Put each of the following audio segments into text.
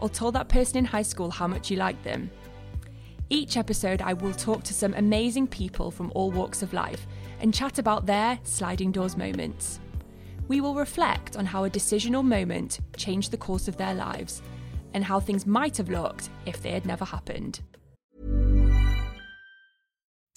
Or told that person in high school how much you liked them. Each episode, I will talk to some amazing people from all walks of life and chat about their sliding doors moments. We will reflect on how a decision or moment changed the course of their lives and how things might have looked if they had never happened.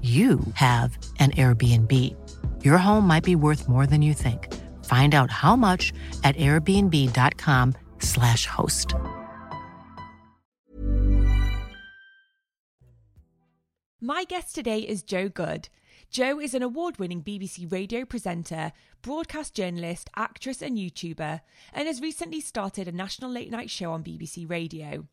you have an Airbnb. Your home might be worth more than you think. Find out how much at airbnb.com/slash host. My guest today is Jo Good. Jo is an award winning BBC radio presenter, broadcast journalist, actress, and YouTuber, and has recently started a national late night show on BBC Radio.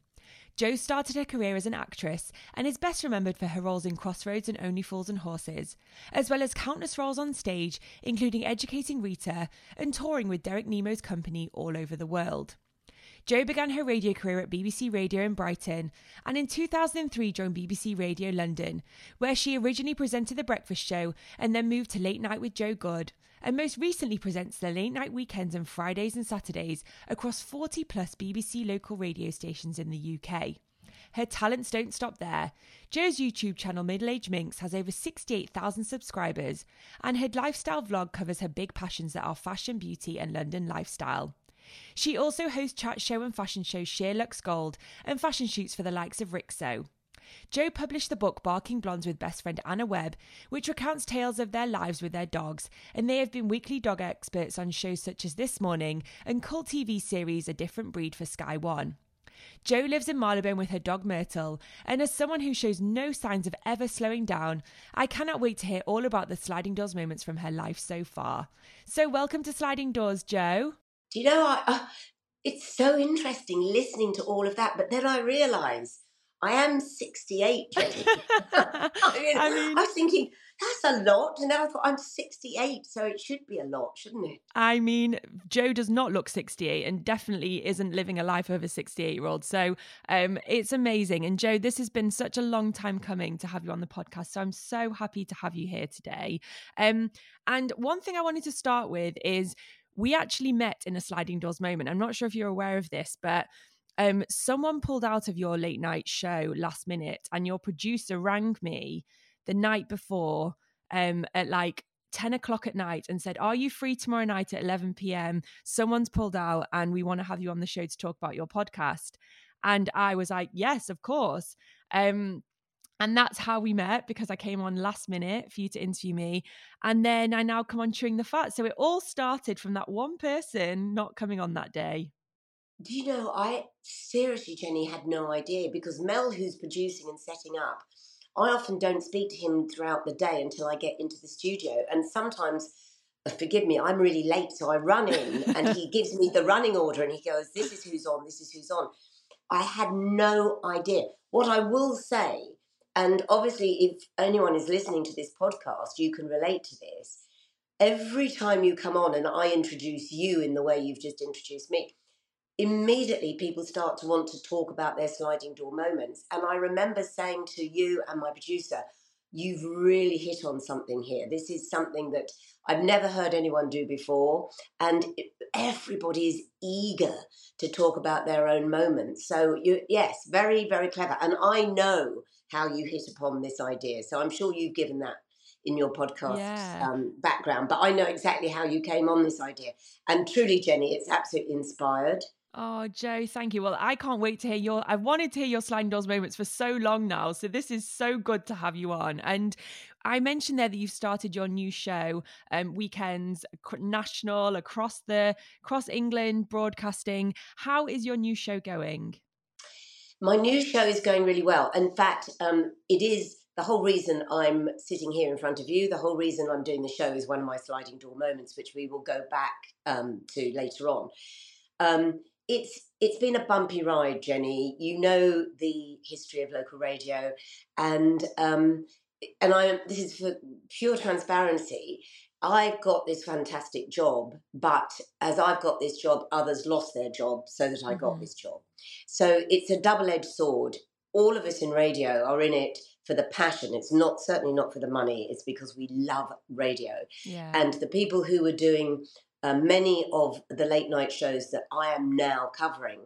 Jo started her career as an actress and is best remembered for her roles in Crossroads and Only Fools and Horses, as well as countless roles on stage, including educating Rita and touring with Derek Nimmo's company all over the world. Jo began her radio career at BBC Radio in Brighton and in 2003 joined BBC Radio London, where she originally presented The Breakfast Show and then moved to Late Night with Jo Good, and most recently presents the late night weekends and Fridays and Saturdays across 40 plus BBC local radio stations in the UK. Her talents don't stop there. Jo's YouTube channel Middle Aged Minx has over 68,000 subscribers, and her lifestyle vlog covers her big passions that are fashion, beauty, and London lifestyle. She also hosts chat show and fashion shows SheerLuxe Gold and fashion shoots for the likes of Rixo. Jo published the book Barking Blondes with best friend Anna Webb, which recounts tales of their lives with their dogs, and they have been weekly dog experts on shows such as This Morning and cult TV series A Different Breed for Sky One. Jo lives in Marylebone with her dog Myrtle, and as someone who shows no signs of ever slowing down, I cannot wait to hear all about the sliding doors moments from her life so far. So, welcome to Sliding Doors, Jo. Do you know, I, uh, it's so interesting listening to all of that, but then I realise I am 68, Jenny. I, mean, I, mean, I was thinking, that's a lot. And then I thought, I'm 68, so it should be a lot, shouldn't it? I mean, Jo does not look 68 and definitely isn't living a life of a 68 year old. So um, it's amazing. And Jo, this has been such a long time coming to have you on the podcast. So I'm so happy to have you here today. Um, and one thing I wanted to start with is we actually met in a sliding doors moment. I'm not sure if you're aware of this, but um, someone pulled out of your late night show last minute, and your producer rang me the night before um, at like 10 o'clock at night and said, Are you free tomorrow night at 11 p.m.? Someone's pulled out, and we want to have you on the show to talk about your podcast. And I was like, Yes, of course. Um, and that's how we met because I came on last minute for you to interview me. And then I now come on chewing the fat. So it all started from that one person not coming on that day. Do you know, I seriously, Jenny, had no idea because Mel, who's producing and setting up, I often don't speak to him throughout the day until I get into the studio. And sometimes uh, forgive me, I'm really late. So I run in and he gives me the running order and he goes, This is who's on, this is who's on. I had no idea. What I will say, and obviously, if anyone is listening to this podcast, you can relate to this. Every time you come on and I introduce you in the way you've just introduced me, immediately people start to want to talk about their sliding door moments. And I remember saying to you and my producer, You've really hit on something here. This is something that I've never heard anyone do before. And everybody is eager to talk about their own moments. So, you, yes, very, very clever. And I know how you hit upon this idea. So I'm sure you've given that in your podcast yeah. um, background, but I know exactly how you came on this idea. And truly, Jenny, it's absolutely inspired. Oh, Jo, thank you. Well, I can't wait to hear your. I've wanted to hear your sliding doors moments for so long now. So this is so good to have you on. And I mentioned there that you've started your new show, um, weekends national across the across England, broadcasting. How is your new show going? My new show is going really well. In fact, um, it is the whole reason I'm sitting here in front of you. The whole reason I'm doing the show is one of my sliding door moments, which we will go back um, to later on. Um, it's it's been a bumpy ride, Jenny. You know the history of local radio, and um, and I this is for pure transparency. I've got this fantastic job, but as I've got this job, others lost their job so that I got mm-hmm. this job. So it's a double edged sword. All of us in radio are in it for the passion. It's not certainly not for the money. It's because we love radio. Yeah. And the people who were doing uh, many of the late night shows that I am now covering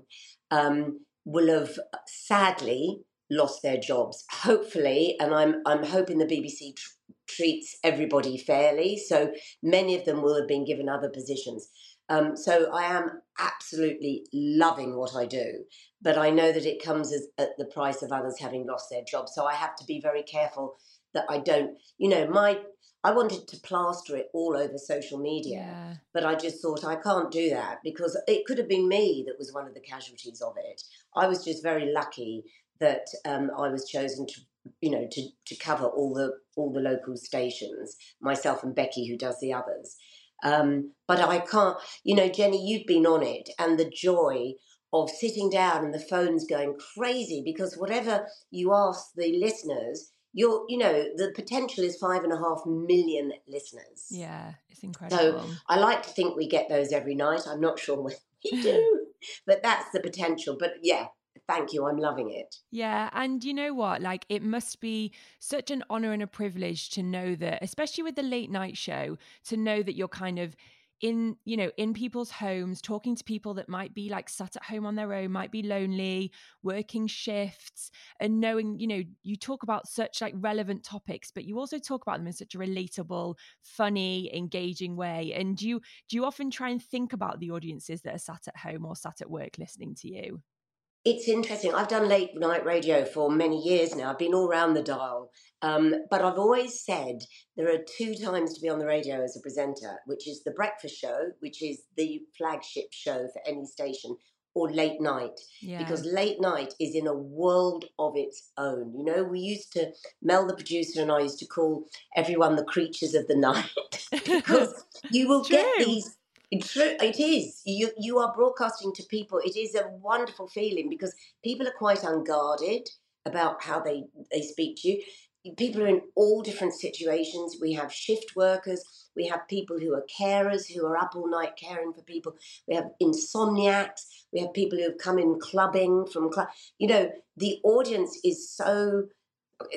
um, will have sadly lost their jobs. Hopefully, and I'm I'm hoping the BBC tr- treats everybody fairly. So many of them will have been given other positions. Um, so I am absolutely loving what I do, but I know that it comes as, at the price of others having lost their jobs. So I have to be very careful that I don't, you know, my I wanted to plaster it all over social media, yeah. but I just thought I can't do that because it could have been me that was one of the casualties of it. I was just very lucky that um, I was chosen to, you know, to, to cover all the all the local stations. Myself and Becky, who does the others. Um, but I can't, you know, Jenny, you've been on it, and the joy of sitting down and the phones going crazy because whatever you ask the listeners, you're you know the potential is five and a half million listeners. Yeah it's incredible. So i like to think we get those every night. I'm not sure when we do but that's the potential. But yeah thank you. I'm loving it. Yeah and you know what? Like it must be such an honor and a privilege to know that especially with the late night show to know that you're kind of in you know in people's homes talking to people that might be like sat at home on their own might be lonely working shifts and knowing you know you talk about such like relevant topics but you also talk about them in such a relatable funny engaging way and do you do you often try and think about the audiences that are sat at home or sat at work listening to you it's interesting. I've done late night radio for many years now. I've been all around the dial. Um, but I've always said there are two times to be on the radio as a presenter, which is the breakfast show, which is the flagship show for any station, or late night. Yeah. Because late night is in a world of its own. You know, we used to, Mel, the producer, and I used to call everyone the creatures of the night because you will get these True, it is. You you are broadcasting to people. It is a wonderful feeling because people are quite unguarded about how they they speak to you. People are in all different situations. We have shift workers. We have people who are carers who are up all night caring for people. We have insomniacs. We have people who have come in clubbing from club. You know, the audience is so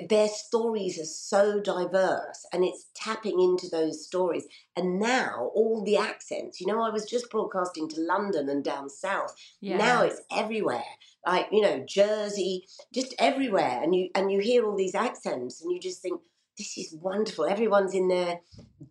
their stories are so diverse and it's tapping into those stories. And now all the accents, you know, I was just broadcasting to London and down south. Yeah. Now it's everywhere. Like, you know, Jersey, just everywhere. And you and you hear all these accents and you just think, this is wonderful. Everyone's in their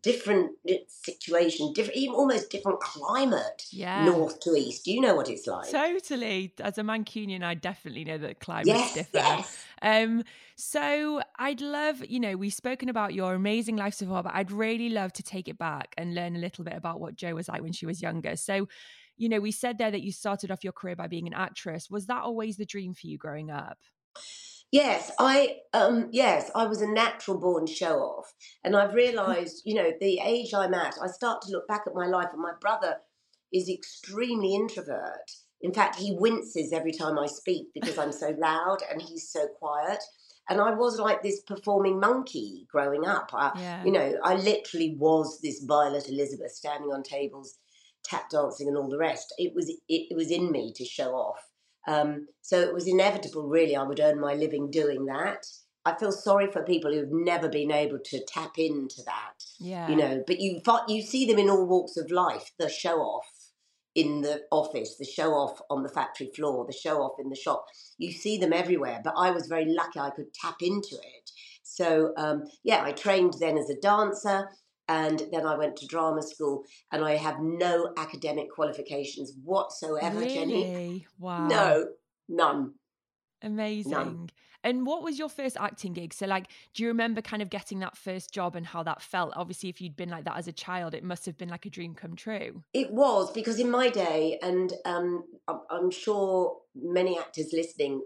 different situation, different, even almost different climate, yeah. north to east. Do you know what it's like? Totally. As a Mancunian, I definitely know that climates yes, differ. Yes. Um, so I'd love, you know, we've spoken about your amazing life so far, but I'd really love to take it back and learn a little bit about what Jo was like when she was younger. So, you know, we said there that you started off your career by being an actress. Was that always the dream for you growing up? Yes, I um yes, I was a natural born show off. And I've realized, you know, the age I'm at, I start to look back at my life and my brother is extremely introvert. In fact, he winces every time I speak because I'm so loud and he's so quiet. And I was like this performing monkey growing up. I, yeah. You know, I literally was this Violet Elizabeth standing on tables, tap dancing, and all the rest. It was it, it was in me to show off. Um, so it was inevitable, really. I would earn my living doing that. I feel sorry for people who've never been able to tap into that. Yeah, you know. But you you see them in all walks of life. The show off in the office, the show off on the factory floor, the show off in the shop. You see them everywhere. But I was very lucky; I could tap into it. So um, yeah, I trained then as a dancer and then I went to drama school, and I have no academic qualifications whatsoever, really? Jenny. Wow. No, none. Amazing. None. And what was your first acting gig? So, like, do you remember kind of getting that first job and how that felt? Obviously, if you'd been like that as a child, it must have been like a dream come true. It was because in my day, and um, I'm sure many actors listening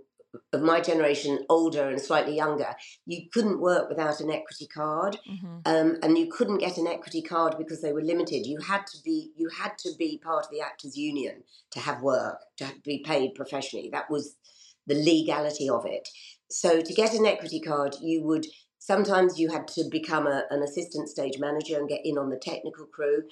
of my generation, older and slightly younger, you couldn't work without an equity card, mm-hmm. um, and you couldn't get an equity card because they were limited. You had to be you had to be part of the actors' union to have work to be paid professionally. That was the legality of it. So to get an equity card, you would sometimes you had to become a, an assistant stage manager and get in on the technical crew.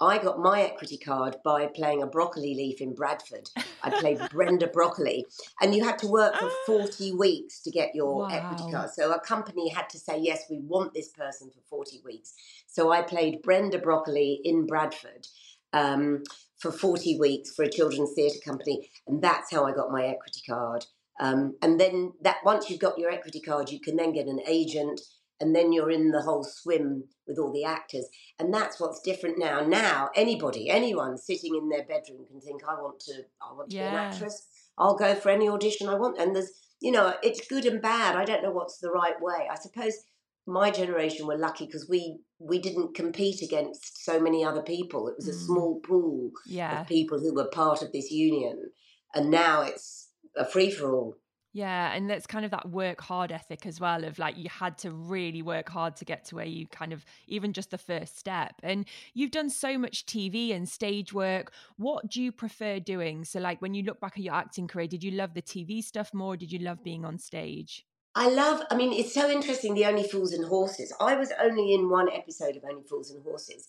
I got my equity card by playing a broccoli leaf in Bradford. I played Brenda Broccoli, and you had to work for 40 weeks to get your wow. equity card. So a company had to say, Yes, we want this person for 40 weeks. So I played Brenda Broccoli in Bradford. Um, for 40 weeks for a children's theatre company, and that's how I got my equity card. Um, and then that once you've got your equity card, you can then get an agent and then you're in the whole swim with all the actors. And that's what's different now. Now anybody, anyone sitting in their bedroom can think, I want to I want to yeah. be an actress. I'll go for any audition I want. And there's you know, it's good and bad. I don't know what's the right way. I suppose my generation were lucky because we we didn't compete against so many other people. It was a mm. small pool yeah. of people who were part of this union. And now it's a free for all. Yeah, and that's kind of that work hard ethic as well of like you had to really work hard to get to where you kind of even just the first step. And you've done so much TV and stage work. What do you prefer doing? So like when you look back at your acting career, did you love the TV stuff more? Did you love being on stage? I love, I mean, it's so interesting, the Only Fools and Horses. I was only in one episode of Only Fools and Horses,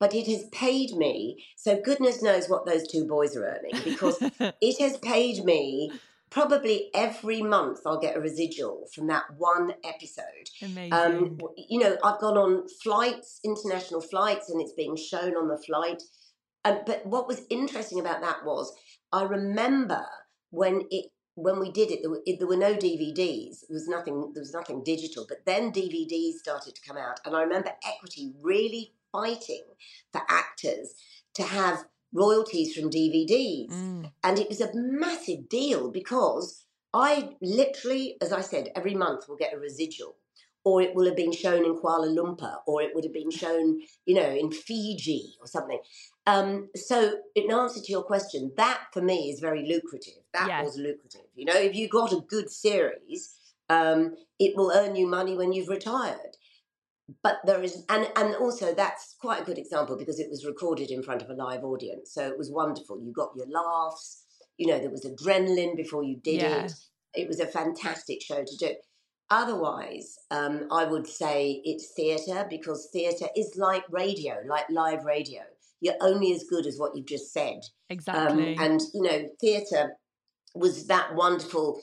but it has paid me. So goodness knows what those two boys are earning because it has paid me probably every month I'll get a residual from that one episode. Amazing. Um, you know, I've gone on flights, international flights, and it's being shown on the flight. Um, but what was interesting about that was I remember when it when we did it there, were, it, there were no DVDs. There was nothing. There was nothing digital. But then DVDs started to come out, and I remember Equity really fighting for actors to have royalties from DVDs. Mm. And it was a massive deal because I literally, as I said, every month will get a residual. Or it will have been shown in Kuala Lumpur, or it would have been shown, you know, in Fiji or something. Um, so, in answer to your question, that for me is very lucrative. That yes. was lucrative. You know, if you got a good series, um, it will earn you money when you've retired but there is and and also that's quite a good example because it was recorded in front of a live audience. So it was wonderful. You got your laughs. You know there was adrenaline before you did yeah. it it was a fantastic show to do. Otherwise um, i would say it's theatre because theatre is like radio like live radio. You're only as good as what you've just said. Um, exactly. um, and you know theatre was that wonderful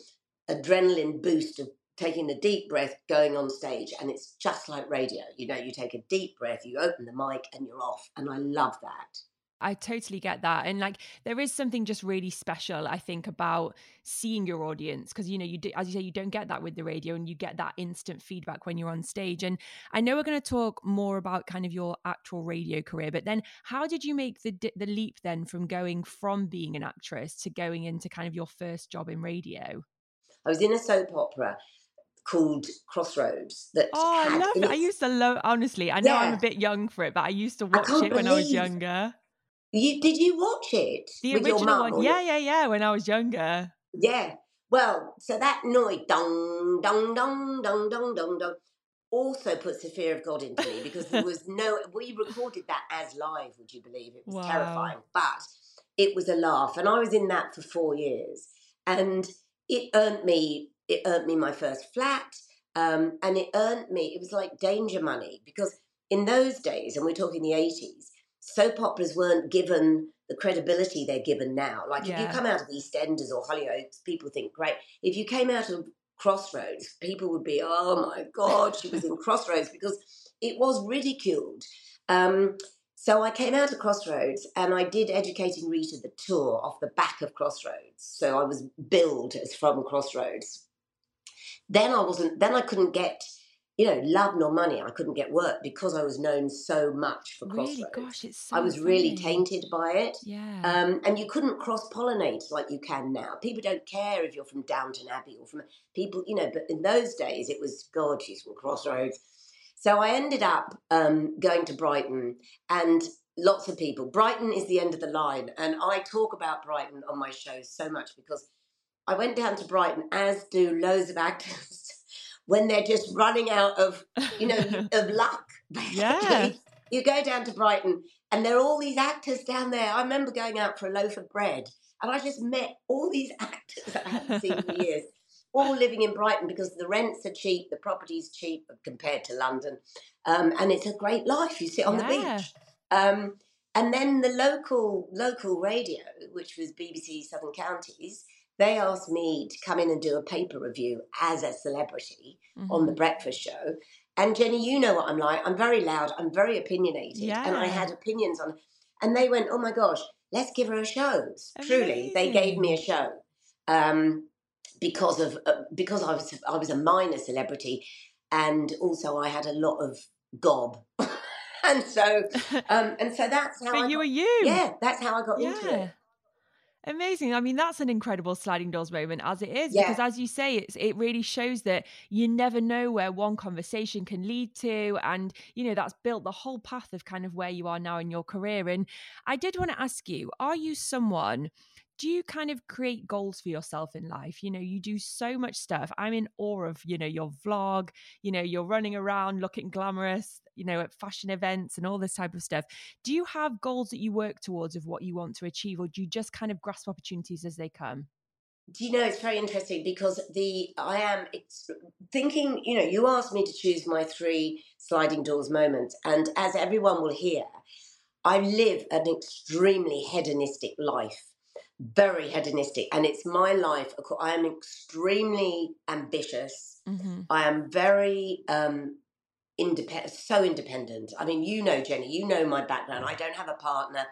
adrenaline boost of taking a deep breath, going on stage, and it's just like radio. You know, you take a deep breath, you open the mic, and you're off. And I love that. I totally get that. And like, there is something just really special, I think, about seeing your audience. Cause, you know, you do, as you say, you don't get that with the radio and you get that instant feedback when you're on stage. And I know we're going to talk more about kind of your actual radio career, but then how did you make the, the leap then from going from being an actress to going into kind of your first job in radio? I was in a soap opera called Crossroads. That oh, I love it. I used to love. Honestly, I know yeah. I'm a bit young for it, but I used to watch it when I was younger. You did you watch it? The original one, yeah, yeah, yeah. When I was younger. Yeah. Well, so that noise, dong, dong, dong, dong, dong, dong, dong, also puts the fear of God into me because there was no, we recorded that as live, would you believe? It was wow. terrifying, but it was a laugh. And I was in that for four years. And it earned me, it earned me my first flat. Um, and it earned me, it was like danger money because in those days, and we're talking the 80s, soap operas weren't given the credibility they're given now. Like yeah. if you come out of EastEnders or Hollyoaks, people think great. If you came out of Crossroads, people would be, oh my God, she was in Crossroads because it was ridiculed. Um, so I came out of Crossroads and I did Educating Rita the tour off the back of Crossroads. So I was billed as from Crossroads. Then I wasn't. Then I couldn't get you know, love nor money. I couldn't get work because I was known so much for Crossroads. Really? Gosh, it's so I was funny. really tainted by it. Yeah. Um, and you couldn't cross pollinate like you can now. People don't care if you're from Downton Abbey or from people, you know, but in those days it was, God, she's from Crossroads. So I ended up um, going to Brighton and lots of people. Brighton is the end of the line. And I talk about Brighton on my show so much because I went down to Brighton, as do loads of actors when they're just running out of, you know, of luck. Basically. Yeah. You go down to Brighton and there are all these actors down there. I remember going out for a loaf of bread and I just met all these actors that I hadn't seen for years, all living in Brighton because the rents are cheap, the property's cheap compared to London. Um, and it's a great life. You sit on yeah. the beach. Um, and then the local local radio, which was BBC Southern Counties, they asked me to come in and do a paper review as a celebrity mm-hmm. on the mm-hmm. breakfast show. And Jenny, you know what I'm like. I'm very loud. I'm very opinionated, yeah. and I had opinions on. And they went, "Oh my gosh, let's give her a show." Amazing. Truly, they gave me a show um, because of uh, because I was I was a minor celebrity, and also I had a lot of gob. and so, um, and so that's how. but I you got, were you. Yeah, that's how I got yeah. into it. Amazing. I mean, that's an incredible sliding doors moment as it is, yeah. because as you say, it's, it really shows that you never know where one conversation can lead to. And, you know, that's built the whole path of kind of where you are now in your career. And I did want to ask you, are you someone do you kind of create goals for yourself in life you know you do so much stuff i'm in awe of you know your vlog you know you're running around looking glamorous you know at fashion events and all this type of stuff. Do you have goals that you work towards of what you want to achieve or do you just kind of grasp opportunities as they come? Do you know it's very interesting because the i am thinking you know you asked me to choose my three sliding doors moments and as everyone will hear i live an extremely hedonistic life very hedonistic and it's my life i am extremely ambitious. Mm-hmm. i am very um independent so independent i mean you know jenny you know my background i don't have a partner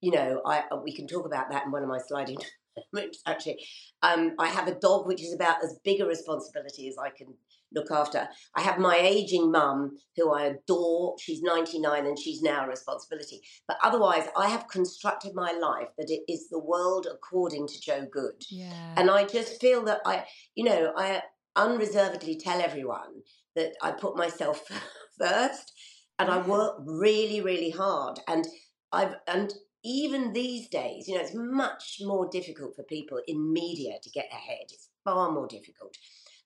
you know i we can talk about that in one of my sliding actually um i have a dog which is about as big a responsibility as i can look after. I have my aging mum who I adore. She's 99 and she's now a responsibility. But otherwise, I have constructed my life that it is the world according to Jo Good. Yeah. And I just feel that I, you know, I unreservedly tell everyone that I put myself first and I work really, really hard. And I've, and even these days, you know, it's much more difficult for people in media to get ahead. It's far more difficult.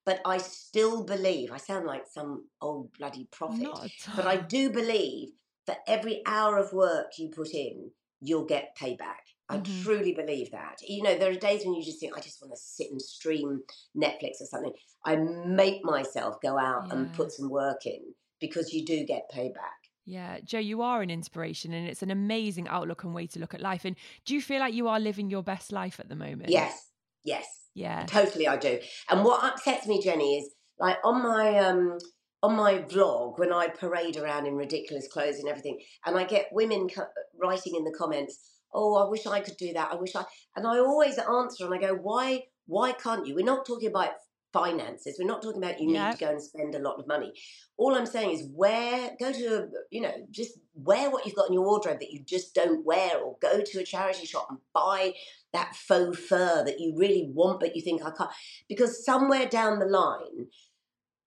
But I still believe, I sound like some old bloody prophet, but I do believe that every hour of work you put in, you'll get payback. I mm-hmm. truly believe that. You know, there are days when you just think, I just want to sit and stream Netflix or something. I make myself go out yeah. and put some work in because you do get payback. Yeah, Jo, you are an inspiration and it's an amazing outlook and way to look at life. And do you feel like you are living your best life at the moment? Yes, yes. Yeah. Totally I do. And what upsets me, Jenny, is like on my um on my vlog when I parade around in ridiculous clothes and everything, and I get women co- writing in the comments, "Oh, I wish I could do that. I wish I." And I always answer and I go, "Why? Why can't you? We're not talking about finances. We're not talking about you need to go and spend a lot of money. All I'm saying is wear, go to, you know, just wear what you've got in your wardrobe that you just don't wear, or go to a charity shop and buy that faux fur that you really want but you think I can't. Because somewhere down the line,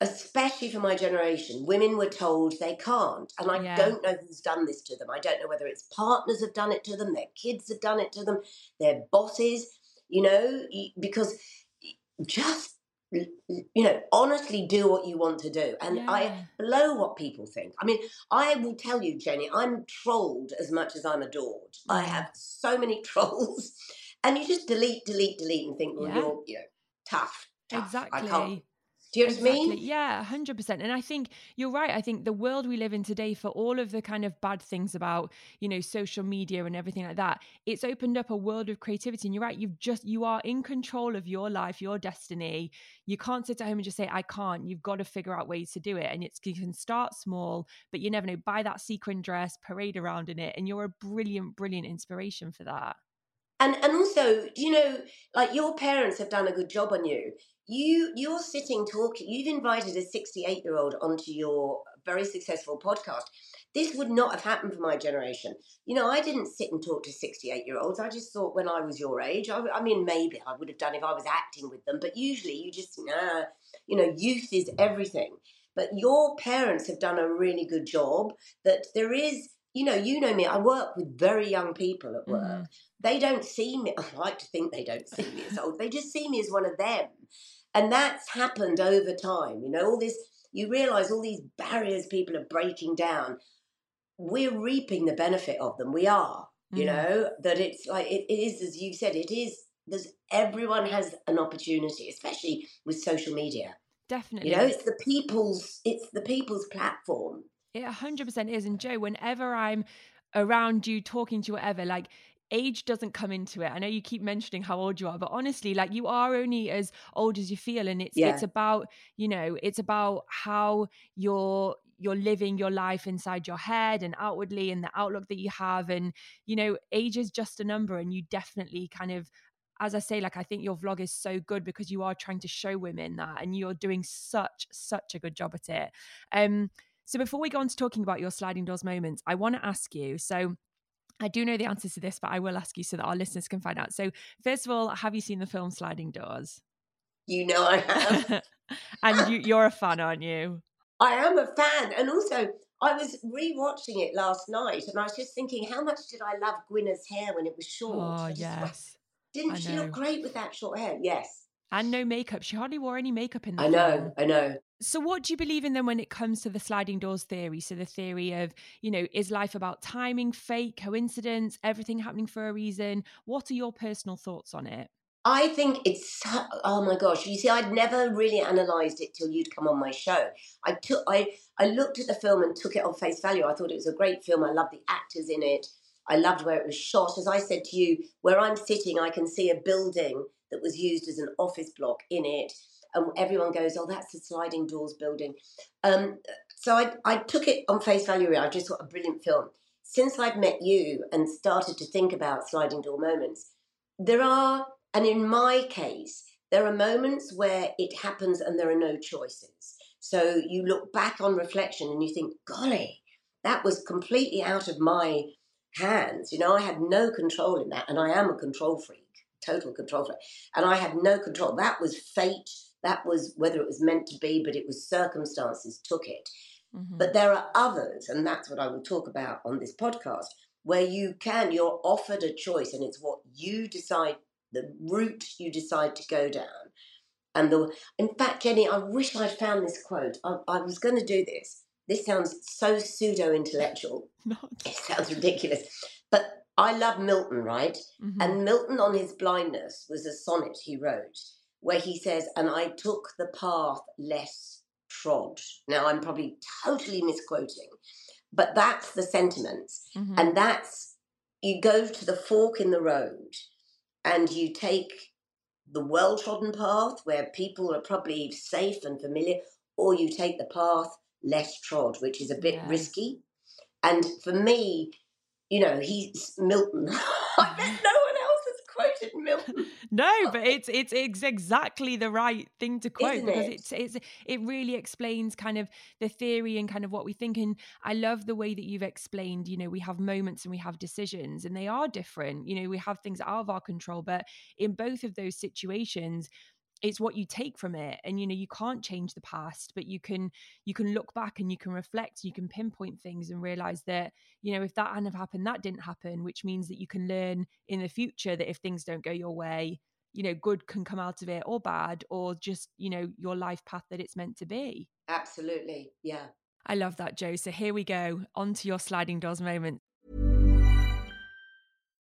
especially for my generation, women were told they can't. And I yeah. don't know who's done this to them. I don't know whether it's partners have done it to them, their kids have done it to them, their bosses, you know, because just you know honestly do what you want to do and yeah. i blow what people think i mean i will tell you jenny i'm trolled as much as i'm adored yeah. i have so many trolls and you just delete delete delete and think well you're you know tough, tough. exactly do you know exactly. what I mean? Yeah, 100%. And I think you're right. I think the world we live in today, for all of the kind of bad things about, you know, social media and everything like that, it's opened up a world of creativity. And you're right. You've just, you are in control of your life, your destiny. You can't sit at home and just say, I can't. You've got to figure out ways to do it. And it's, you can start small, but you never know. Buy that sequin dress, parade around in it. And you're a brilliant, brilliant inspiration for that. And, and also, do you know, like your parents have done a good job on you. You you're sitting talking you've invited a 68 year old onto your very successful podcast. This would not have happened for my generation. You know i didn't sit and talk to 68 year olds i just thought when i was your age I, I, mean maybe i would have done if i was acting with them but usually you just nah you know youth is everything. But your parents have done a really good job that there is you know you know me i work with very young people at work mm-hmm. they don't see me i like to think they don't see me as old they just see me as one of them and that's happened over time. You know, all this, you realize all these barriers people are breaking down. We're reaping the benefit of them. We are, you mm. know, that it's like, it, it is, as you said, it is, there's, everyone has an opportunity, especially with social media. Definitely. You know, it's the people's, it's the people's platform. It 100% is. And Jo, whenever I'm around you talking to you whatever like age doesn't come into it. I know you keep mentioning how old you are, but honestly, like you are only as old as you feel and it's yeah. it's about, you know, it's about how you're you're living your life inside your head and outwardly and the outlook that you have and you know, age is just a number and you definitely kind of as I say, like I think your vlog is so good because you are trying to show women that and you're doing such, such a good job at it. Um so before we go on to talking about your sliding doors moments, I want to ask you, so I do know the answers to this, but I will ask you so that our listeners can find out. So, first of all, have you seen the film Sliding Doors? You know I have. and you, you're a fan, aren't you? I am a fan. And also, I was rewatching it last night and I was just thinking, how much did I love Gwyneth's hair when it was short? Oh, yes. Didn't she look great with that short hair? Yes. And no makeup. She hardly wore any makeup in that. I know, I know. So, what do you believe in then when it comes to the sliding doors theory? So, the theory of, you know, is life about timing, fate, coincidence, everything happening for a reason? What are your personal thoughts on it? I think it's oh my gosh! You see, I'd never really analysed it till you'd come on my show. I took I I looked at the film and took it on face value. I thought it was a great film. I loved the actors in it. I loved where it was shot. As I said to you, where I'm sitting, I can see a building that was used as an office block in it and everyone goes, "Oh, that's the sliding doors building." Um, so I, I took it on face value. I just thought a brilliant film. Since I've met you and started to think about sliding door moments, there are, and in my case, there are moments where it happens and there are no choices. So you look back on reflection and you think, "Golly, that was completely out of my hands." You know, I had no control in that, and I am a control freak total control. And I had no control. That was fate that was whether it was meant to be, but it was circumstances took it. Mm-hmm. But there are others, and that's what I will talk about on this podcast, where you can, you're offered a choice, and it's what you decide, the route you decide to go down. And the, in fact, Jenny, I wish I'd found this quote. I, I was going to do this. This sounds so pseudo intellectual. it sounds ridiculous. But I love Milton, right? Mm-hmm. And Milton, on his blindness, was a sonnet he wrote where he says, and I took the path less trod. Now, I'm probably totally misquoting, but that's the sentiment. Mm-hmm. And that's, you go to the fork in the road and you take the well trodden path where people are probably safe and familiar, or you take the path less trod, which is a bit yeah. risky. And for me, you know, he's Milton. I bet mm. no one else has quoted Milton. no, but it's, it's it's exactly the right thing to quote Isn't because it? it's it's it really explains kind of the theory and kind of what we think. And I love the way that you've explained. You know, we have moments and we have decisions, and they are different. You know, we have things out of our control, but in both of those situations, it's what you take from it and you know you can't change the past but you can you can look back and you can reflect you can pinpoint things and realize that you know if that hadn't have happened that didn't happen which means that you can learn in the future that if things don't go your way you know, good can come out of it or bad or just, you know, your life path that it's meant to be. Absolutely. Yeah. I love that, jo So here we go. On to your sliding doors moment.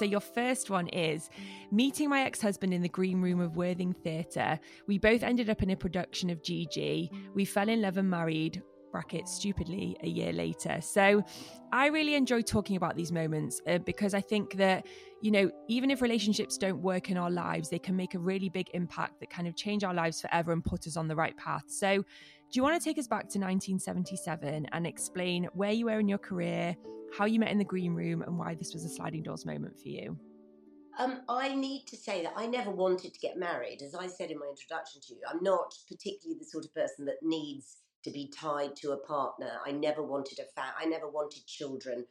So, your first one is meeting my ex husband in the green room of Worthing Theatre. We both ended up in a production of Gigi. We fell in love and married, bracket stupidly, a year later. So, I really enjoy talking about these moments uh, because I think that, you know, even if relationships don't work in our lives, they can make a really big impact that kind of change our lives forever and put us on the right path. So, do you want to take us back to 1977 and explain where you were in your career, how you met in the green room, and why this was a sliding doors moment for you. Um, I need to say that I never wanted to get married. As I said in my introduction to you, I'm not particularly the sort of person that needs to be tied to a partner. I never wanted a fat. I never wanted children.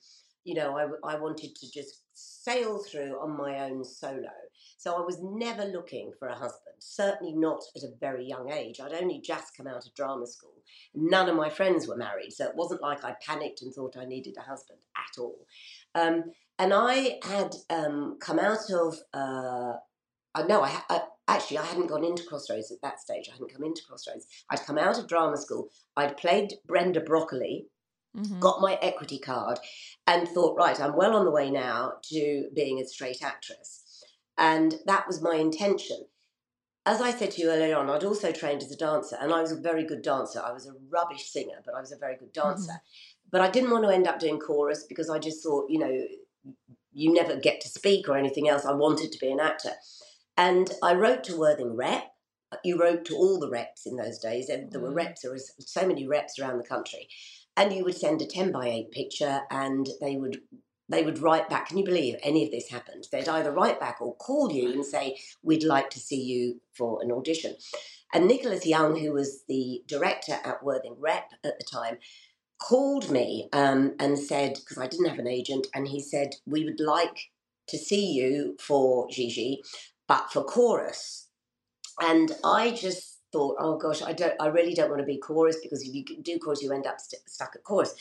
You know, I, I wanted to just sail through on my own solo. So I was never looking for a husband, certainly not at a very young age. I'd only just come out of drama school. None of my friends were married, so it wasn't like I panicked and thought I needed a husband at all. Um, and I had um, come out of, uh, uh, no, I, I, actually I hadn't gone into Crossroads at that stage. I hadn't come into Crossroads. I'd come out of drama school. I'd played Brenda Broccoli, mm-hmm. got my equity card, and thought, right, I'm well on the way now to being a straight actress. And that was my intention. As I said to you earlier on, I'd also trained as a dancer, and I was a very good dancer. I was a rubbish singer, but I was a very good dancer. Mm-hmm. But I didn't want to end up doing chorus because I just thought, you know, you never get to speak or anything else. I wanted to be an actor. And I wrote to Worthing Rep. You wrote to all the reps in those days. There were mm-hmm. reps, there was so many reps around the country. And you would send a 10 by 8 picture and they would they would write back. Can you believe any of this happened? They'd either write back or call you and say, We'd like to see you for an audition. And Nicholas Young, who was the director at Worthing Rep at the time, called me um, and said, because I didn't have an agent, and he said, We would like to see you for Gigi, but for chorus. And I just thought, oh gosh, I don't, I really don't want to be chorus because if you do chorus, you end up st- stuck at chorus.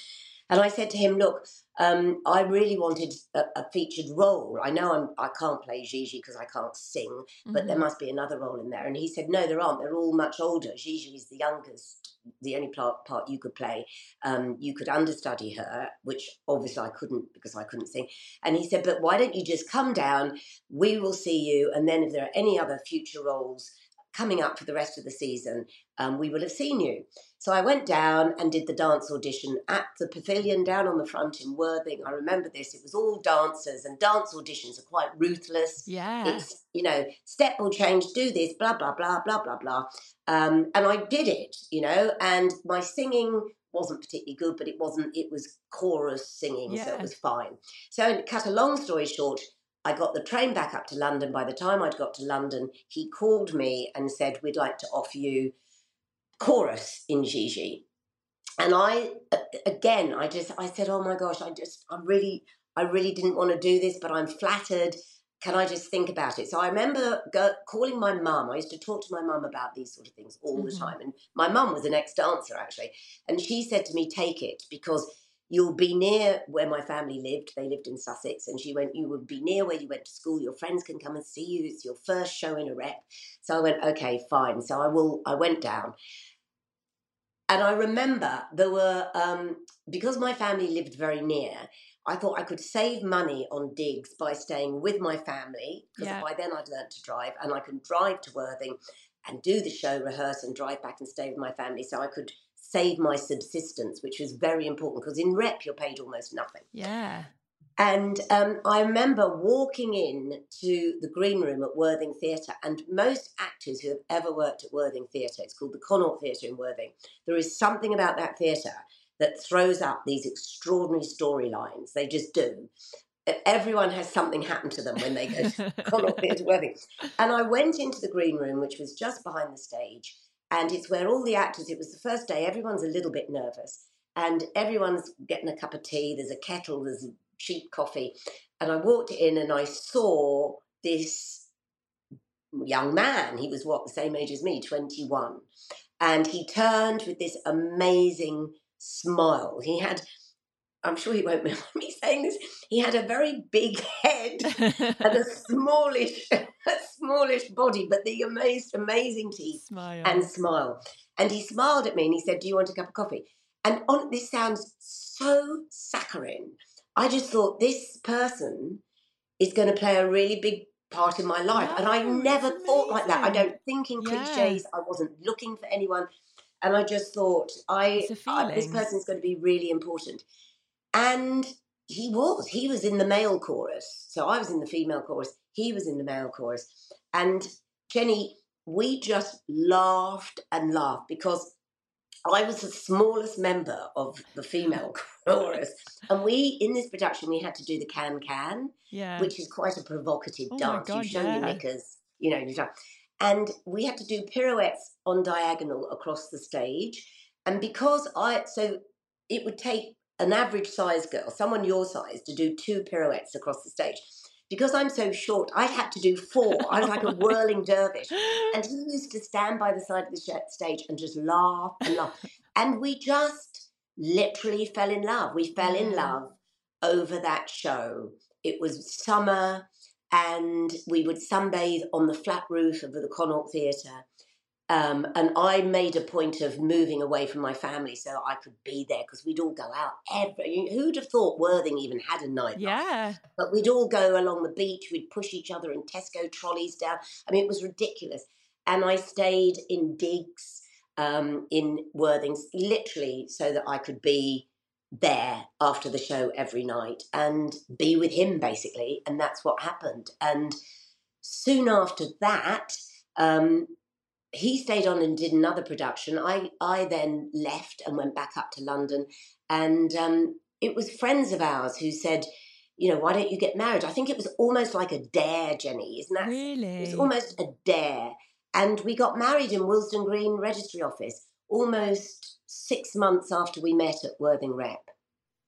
And I said to him, look, um, I really wanted a, a, featured role. I know I'm, I can't play Gigi because I can't sing, but mm-hmm. there must be another role in there. And he said, no, there aren't. They're all much older. Gigi is the youngest, the only part, part you could play. Um, you could understudy her, which obviously I couldn't because I couldn't sing. And he said, but why don't you just come down? We will see you. And then if there are any other future roles, coming up for the rest of the season, um, we will have seen you. So I went down and did the dance audition at the pavilion down on the front in Worthing. I remember this. It was all dancers, and dance auditions are quite ruthless. Yeah. It's, you know, step will change, do this, blah, blah, blah, blah, blah, blah. Um, and I did it, you know, and my singing wasn't particularly good, but it wasn't, it was chorus singing, yeah. so it was fine. So, cut a long story short, I got the train back up to London. By the time I'd got to London, he called me and said, We'd like to offer you chorus in Gigi. And I, again, I just, I said, Oh my gosh, I just, I'm really, I really didn't want to do this, but I'm flattered. Can I just think about it? So I remember go, calling my mum. I used to talk to my mum about these sort of things all mm-hmm. the time. And my mum was an ex dancer, actually. And she said to me, Take it because you'll be near where my family lived. They lived in Sussex, and she went, You would be near where you went to school. Your friends can come and see you. It's your first show in a rep. So I went, Okay, fine. So I will, I went down. And I remember there were, um, because my family lived very near, I thought I could save money on digs by staying with my family, because yeah. by then I'd learnt to drive, and I could drive to Worthing and do the show, rehearse, and drive back and stay with my family. So I could save my subsistence, which was very important because in rep you're paid almost nothing. Yeah. And um, I remember walking in to the green room at Worthing Theatre, and most actors who have ever worked at Worthing Theatre, it's called the Connaught Theatre in Worthing, there is something about that theatre that throws up these extraordinary storylines. They just do. Everyone has something happen to them when they go to Connaught Theatre Worthing. And I went into the green room, which was just behind the stage, and it's where all the actors, it was the first day, everyone's a little bit nervous. And everyone's getting a cup of tea, there's a kettle, there's cheap coffee. And I walked in and I saw this young man. He was what, the same age as me, 21. And he turned with this amazing smile. He had, I'm sure he won't remember me saying this, he had a very big head and a smallish, a smallish body, but the most amazing teeth smile. and smile. And he smiled at me and he said, Do you want a cup of coffee? And on, this sounds so saccharine. I just thought this person is going to play a really big part in my life. and I never thought like that. I don't think in yeah. cliches. I wasn't looking for anyone. And I just thought, I, I this person's going to be really important. And he was. He was in the male chorus. So I was in the female chorus. He was in the male chorus. And Jenny, we just laughed and laughed because I was the smallest member of the female chorus. And we, in this production, we had to do the can can, yeah. which is quite a provocative oh dance. God, you show yeah. your knickers, you know, you and we had to do pirouettes on diagonal across the stage. And because I, so it would take an average size girl, someone your size, to do two pirouettes across the stage. Because I'm so short, I had to do four. I was like a whirling dervish. And he used to stand by the side of the stage and just laugh and laugh. And we just literally fell in love. We fell in love over that show. It was summer and we would sunbathe on the flat roof of the Connaught Theatre. Um, and I made a point of moving away from my family so I could be there because we'd all go out every. Who'd have thought Worthing even had a night? Yeah. But we'd all go along the beach. We'd push each other in Tesco trolleys down. I mean, it was ridiculous. And I stayed in digs um, in Worthing, literally, so that I could be there after the show every night and be with him basically and that's what happened and soon after that um, he stayed on and did another production. I i then left and went back up to london and um, it was friends of ours who said you know why don't you get married? I think it was almost like a dare jenny isn't that? Really? It was almost a dare. And we got married in willesden green registry office almost six months after we met at Worthing Rep.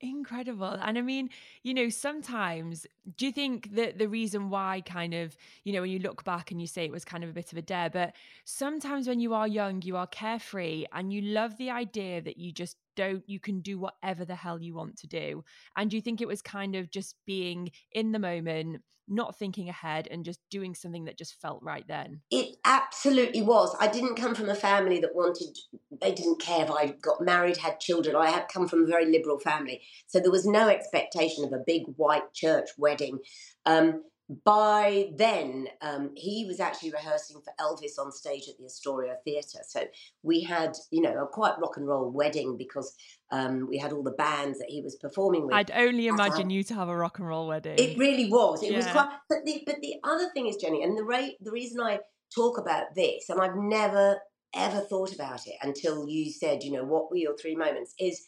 Incredible. And I mean, you know, sometimes do you think that the reason why kind of, you know, when you look back and you say it was kind of a bit of a dare, but sometimes when you are young, you are carefree and you love the idea that you just don't, you can do whatever the hell you want to do. And do you think it was kind of just being in the moment, not thinking ahead and just doing something that just felt right then? It absolutely was. I didn't come from a family that wanted, they didn't care if I got married, had children. I had come from a very liberal family. So there was no expectation of a big white church wedding. Um, by then, um, he was actually rehearsing for Elvis on stage at the Astoria Theatre. So we had, you know, a quite rock and roll wedding because um, we had all the bands that he was performing with. I'd only imagine you to have a rock and roll wedding. It really was. It yeah. was quite. But the but the other thing is, Jenny, and the rate, the reason I talk about this, and I've never ever thought about it until you said, you know, what were your three moments? Is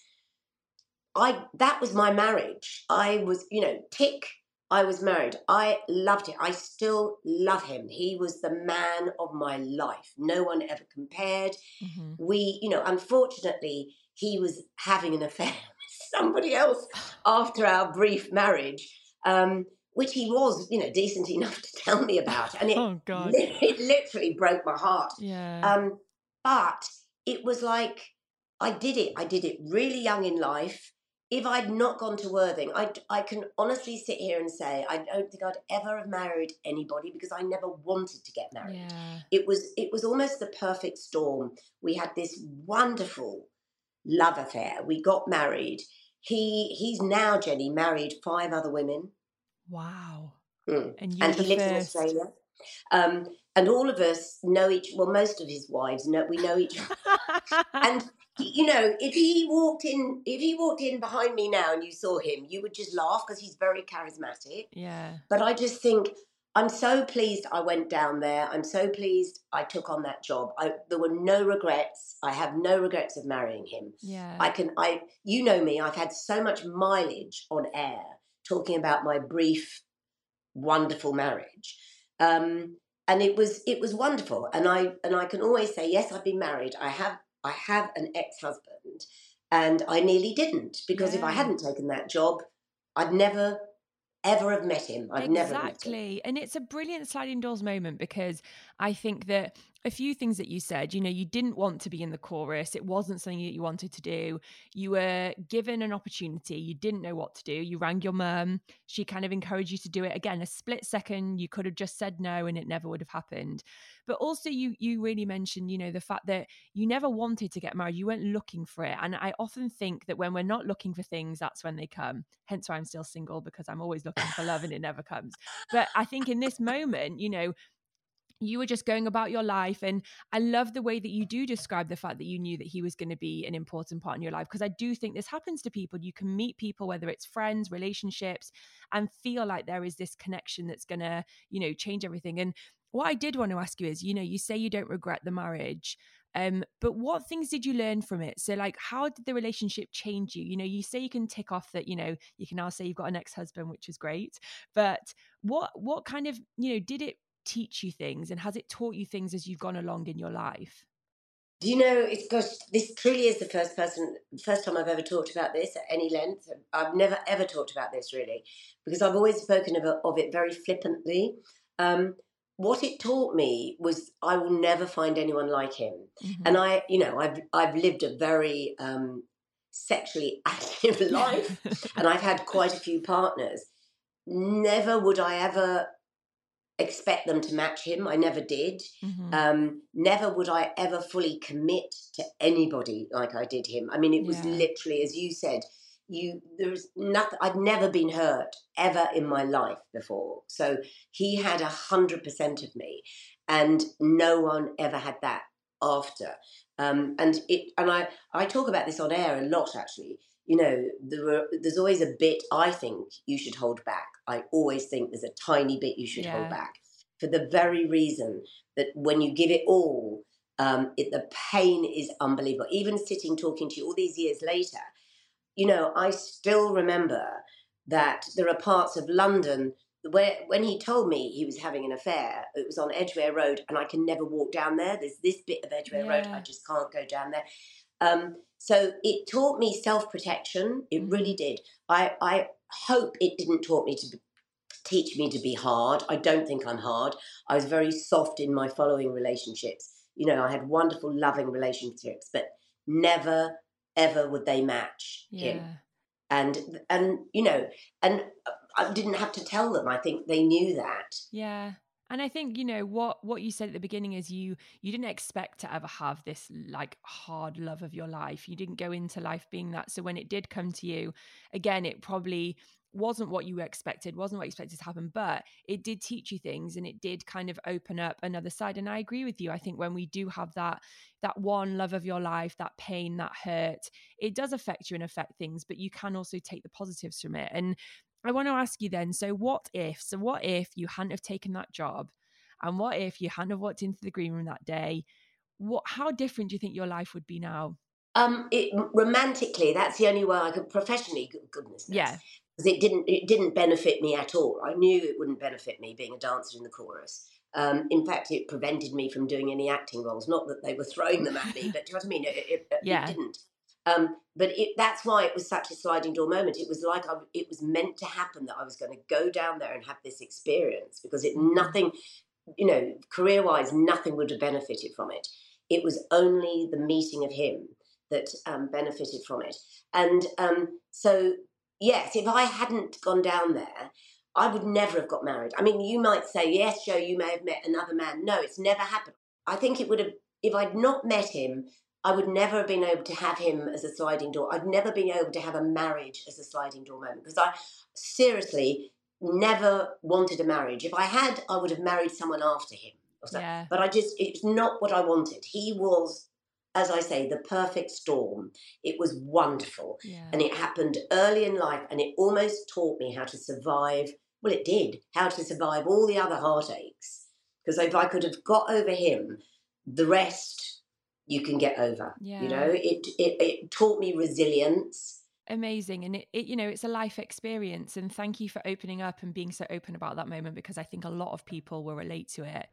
I that was my marriage. I was, you know, tick I was married. I loved it. I still love him. He was the man of my life. No one ever compared. Mm-hmm. We, you know, unfortunately, he was having an affair with somebody else after our brief marriage. Um, which he was, you know, decent enough to tell me about, and it, oh, God. it literally broke my heart. Yeah. Um, but it was like I did it. I did it really young in life. If I'd not gone to Worthing, I I can honestly sit here and say I don't think I'd ever have married anybody because I never wanted to get married. Yeah. It was it was almost the perfect storm. We had this wonderful love affair. We got married. He he's now Jenny married five other women. Wow. Mm. And, and he lives in Australia. Um, and all of us know each. Well, most of his wives know we know each. and you know, if he walked in, if he walked in behind me now and you saw him, you would just laugh because he's very charismatic. Yeah. But I just think I'm so pleased I went down there. I'm so pleased I took on that job. I, there were no regrets. I have no regrets of marrying him. Yeah. I can. I. You know me. I've had so much mileage on air talking about my brief, wonderful marriage. Um, and it was it was wonderful. And I and I can always say, yes, I've been married. I have I have an ex-husband, and I nearly didn't because yeah. if I hadn't taken that job, I'd never ever have met him. I'd exactly. never exactly, and it's a brilliant sliding doors moment because I think that a few things that you said. You know, you didn't want to be in the chorus. It wasn't something that you wanted to do. You were given an opportunity. You didn't know what to do. You rang your mum. She kind of encouraged you to do it. Again, a split second, you could have just said no and it never would have happened. But also you you really mentioned, you know, the fact that you never wanted to get married. You weren't looking for it. And I often think that when we're not looking for things, that's when they come. Hence why I'm still single because I'm always looking for love and it never comes. But I think in this moment, you know, you were just going about your life and i love the way that you do describe the fact that you knew that he was going to be an important part in your life because i do think this happens to people you can meet people whether it's friends relationships and feel like there is this connection that's going to you know change everything and what i did want to ask you is you know you say you don't regret the marriage um, but what things did you learn from it? So, like, how did the relationship change you? You know, you say you can tick off that. You know, you can now say you've got an ex-husband, which is great. But what, what kind of, you know, did it teach you things and has it taught you things as you've gone along in your life? Do you know, it's because this truly is the first person, first time I've ever talked about this at any length. I've never ever talked about this really, because I've always spoken of, of it very flippantly. Um, what it taught me was I will never find anyone like him. Mm-hmm. And I, you know, I've I've lived a very um, sexually active life, and I've had quite a few partners. Never would I ever expect them to match him. I never did. Mm-hmm. Um, never would I ever fully commit to anybody like I did him. I mean, it was yeah. literally, as you said, you there's nothing. I'd never been hurt ever in my life before. So he had a hundred percent of me, and no one ever had that after. Um, and it and I I talk about this on air a lot actually you know, there there's always a bit I think you should hold back. I always think there's a tiny bit you should yeah. hold back for the very reason that when you give it all, um, it, the pain is unbelievable. Even sitting talking to you all these years later, you know, I still remember that there are parts of London where when he told me he was having an affair, it was on Edgware Road, and I can never walk down there. There's this bit of Edgware yeah. Road, I just can't go down there. Um, so it taught me self protection. It mm-hmm. really did. I, I hope it didn't taught me to be, teach me to be hard. I don't think I'm hard. I was very soft in my following relationships. You know, I had wonderful, loving relationships, but never ever would they match yeah. him. And and you know, and I didn't have to tell them. I think they knew that. Yeah. And I think you know what what you said at the beginning is you you didn't expect to ever have this like hard love of your life. You didn't go into life being that. So when it did come to you, again, it probably wasn't what you expected, wasn't what you expected to happen, but it did teach you things and it did kind of open up another side. And I agree with you. I think when we do have that that one love of your life, that pain, that hurt, it does affect you and affect things, but you can also take the positives from it. And I want to ask you then so, what if? So, what if you hadn't have taken that job? And what if you hadn't have walked into the green room that day? What, how different do you think your life would be now? Um, it, romantically, that's the only way I could professionally. Goodness, yeah. because it didn't it didn't benefit me at all. I knew it wouldn't benefit me being a dancer in the chorus. Um, in fact, it prevented me from doing any acting roles. Not that they were throwing them at me, but do you know what I mean? It, it, yeah. it didn't. Um, but it, that's why it was such a sliding door moment. It was like I, it was meant to happen that I was going to go down there and have this experience because it Mm. nothing, you know, career wise, nothing would have benefited from it. It was only the meeting of him that um, benefited from it. And um, so, yes, if I hadn't gone down there, I would never have got married. I mean, you might say, yes, Jo, you may have met another man. No, it's never happened. I think it would have, if I'd not met him, I would never have been able to have him as a sliding door. I'd never been able to have a marriage as a sliding door moment because I seriously never wanted a marriage. If I had, I would have married someone after him. Yeah. But I just, it's not what I wanted. He was, as I say, the perfect storm. It was wonderful. Yeah. And it happened early in life and it almost taught me how to survive. Well, it did, how to survive all the other heartaches. Because if I could have got over him, the rest you can get over. Yeah. You know, it, it, it taught me resilience. amazing and it, it you know it's a life experience and thank you for opening up and being so open about that moment because i think a lot of people will relate to it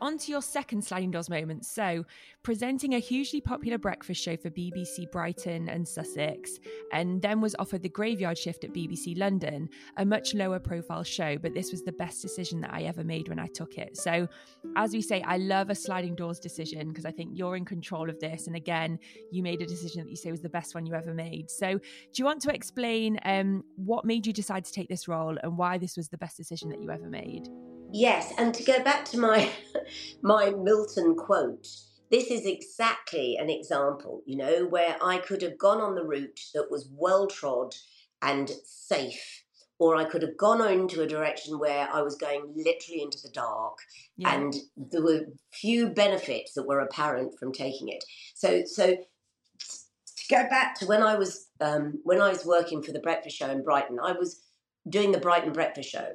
On to your second sliding doors moment. So, presenting a hugely popular breakfast show for BBC Brighton and Sussex, and then was offered the graveyard shift at BBC London, a much lower profile show, but this was the best decision that I ever made when I took it. So, as we say, I love a sliding doors decision because I think you're in control of this. And again, you made a decision that you say was the best one you ever made. So, do you want to explain um, what made you decide to take this role and why this was the best decision that you ever made? Yes, and to go back to my my Milton quote, this is exactly an example, you know, where I could have gone on the route that was well trod and safe, or I could have gone into a direction where I was going literally into the dark, Yeah. and there were few benefits that were apparent from taking it. So, so to go back to when I was um, when I was working for the breakfast show in Brighton, I was doing the Brighton breakfast show,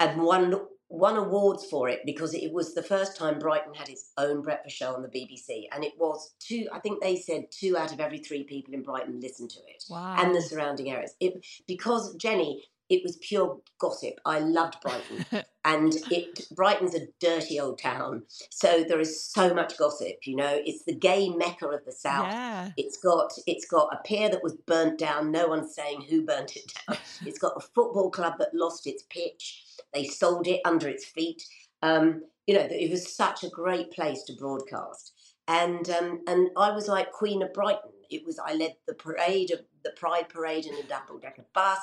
and won won awards for it because it was the first time Brighton had its own breakfast show on the BBC, and it was two. I think they said two out of every three people in Brighton listened to it, Wow. and the surrounding areas. It because Jenny. It was pure gossip. I loved Brighton, and it Brighton's a dirty old town, so there is so much gossip. You know, it's the gay mecca of the south. Yeah. It's got it's got a pier that was burnt down. No one's saying who burnt it down. It's got a football club that lost its pitch. They sold it under its feet. Um, you know, it was such a great place to broadcast. And um, and I was like Queen of Brighton. It was I led the parade of the Pride Parade in a double decker bus.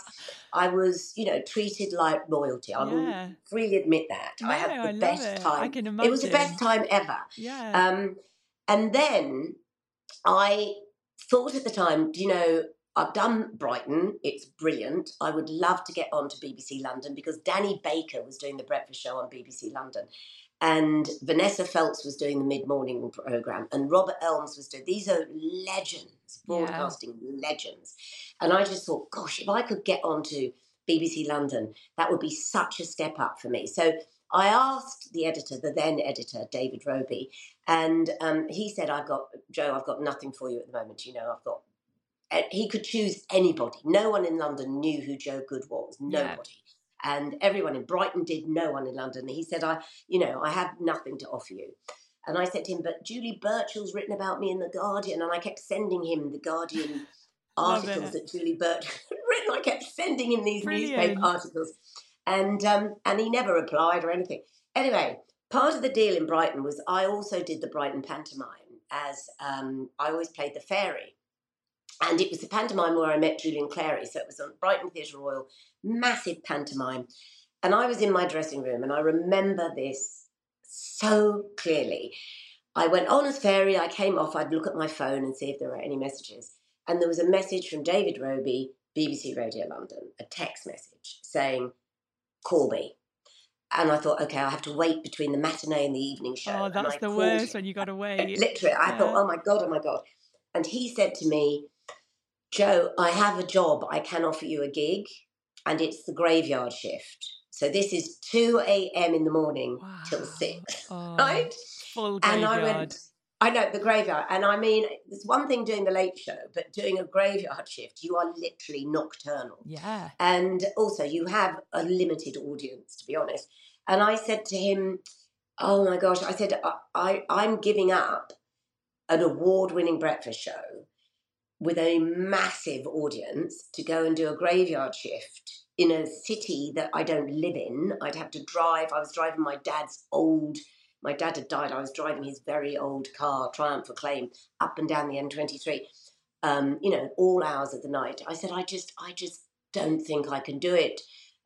I was, you know, treated like royalty. I Yeah. will freely admit that. I had the I best it. time. I can It was the best time ever. Yeah. Um, and then I thought at the time, do you know, I've done Brighton, it's brilliant. I would love to get on to BBC London because Danny Baker was doing the breakfast show on BBC London. And Vanessa Feltz was doing the mid morning programme, and Robert Elms was doing these are legends, broadcasting legends. And I just thought, gosh, if I could get on to BBC London, that would be such a step up for me. So I asked the editor, the then editor, David Robey, and um, he said, I've got, Jo, I've got nothing for you at the moment. You know, I've got, he could choose anybody. No one in London knew who Jo Good was. Yeah. Nobody. And everyone in Brighton did, no one in London. He said, I, you know, I have nothing to offer you. And I said to him, but Julie Burchill's written about me in The Guardian. And I kept sending him The Guardian articles that Julie Burchill had written. I kept sending him these Brilliant. newspaper articles. And, um, and he never replied or anything. Anyway, part of the deal in Brighton was I also did the Brighton pantomime as um, I always played the fairy. And it was the pantomime where I met Julian Clary. So it was on Brighton Theatre Royal, massive pantomime. And I was in my dressing room and I remember this so clearly. I went on as fairy, I came off, I'd look at my phone and see if there were any messages. And there was a message from David Robey, BBC Radio London, a text message saying, call me. And I thought, okay, I have to wait between the matinee and the evening show. oh, that's the worst him. when you got to wait. Literally, I thought, oh my God, oh my God. And he said to me, Jo, I have a job. I can offer you a gig, and it's the graveyard shift. So this is 2 a.m. in the morning wow. till 6, oh, right? Full graveyard. And I went, I know, the graveyard. And I mean, there's one thing doing the late show, but doing a graveyard shift, you are literally nocturnal. Yeah. And also, you have a limited audience, to be honest. And I said to him, Oh my gosh, I said, I, I, I'm giving up an award winning breakfast show with a massive audience to go and do a graveyard shift in a city that I don't live in. I'd have to drive. I was driving my dad's old, my dad had died. I was driving his very old car, Triumph Acclaim, up and down the M23, um, you know, all hours of the night. I said, I just, I just don't think I can do it,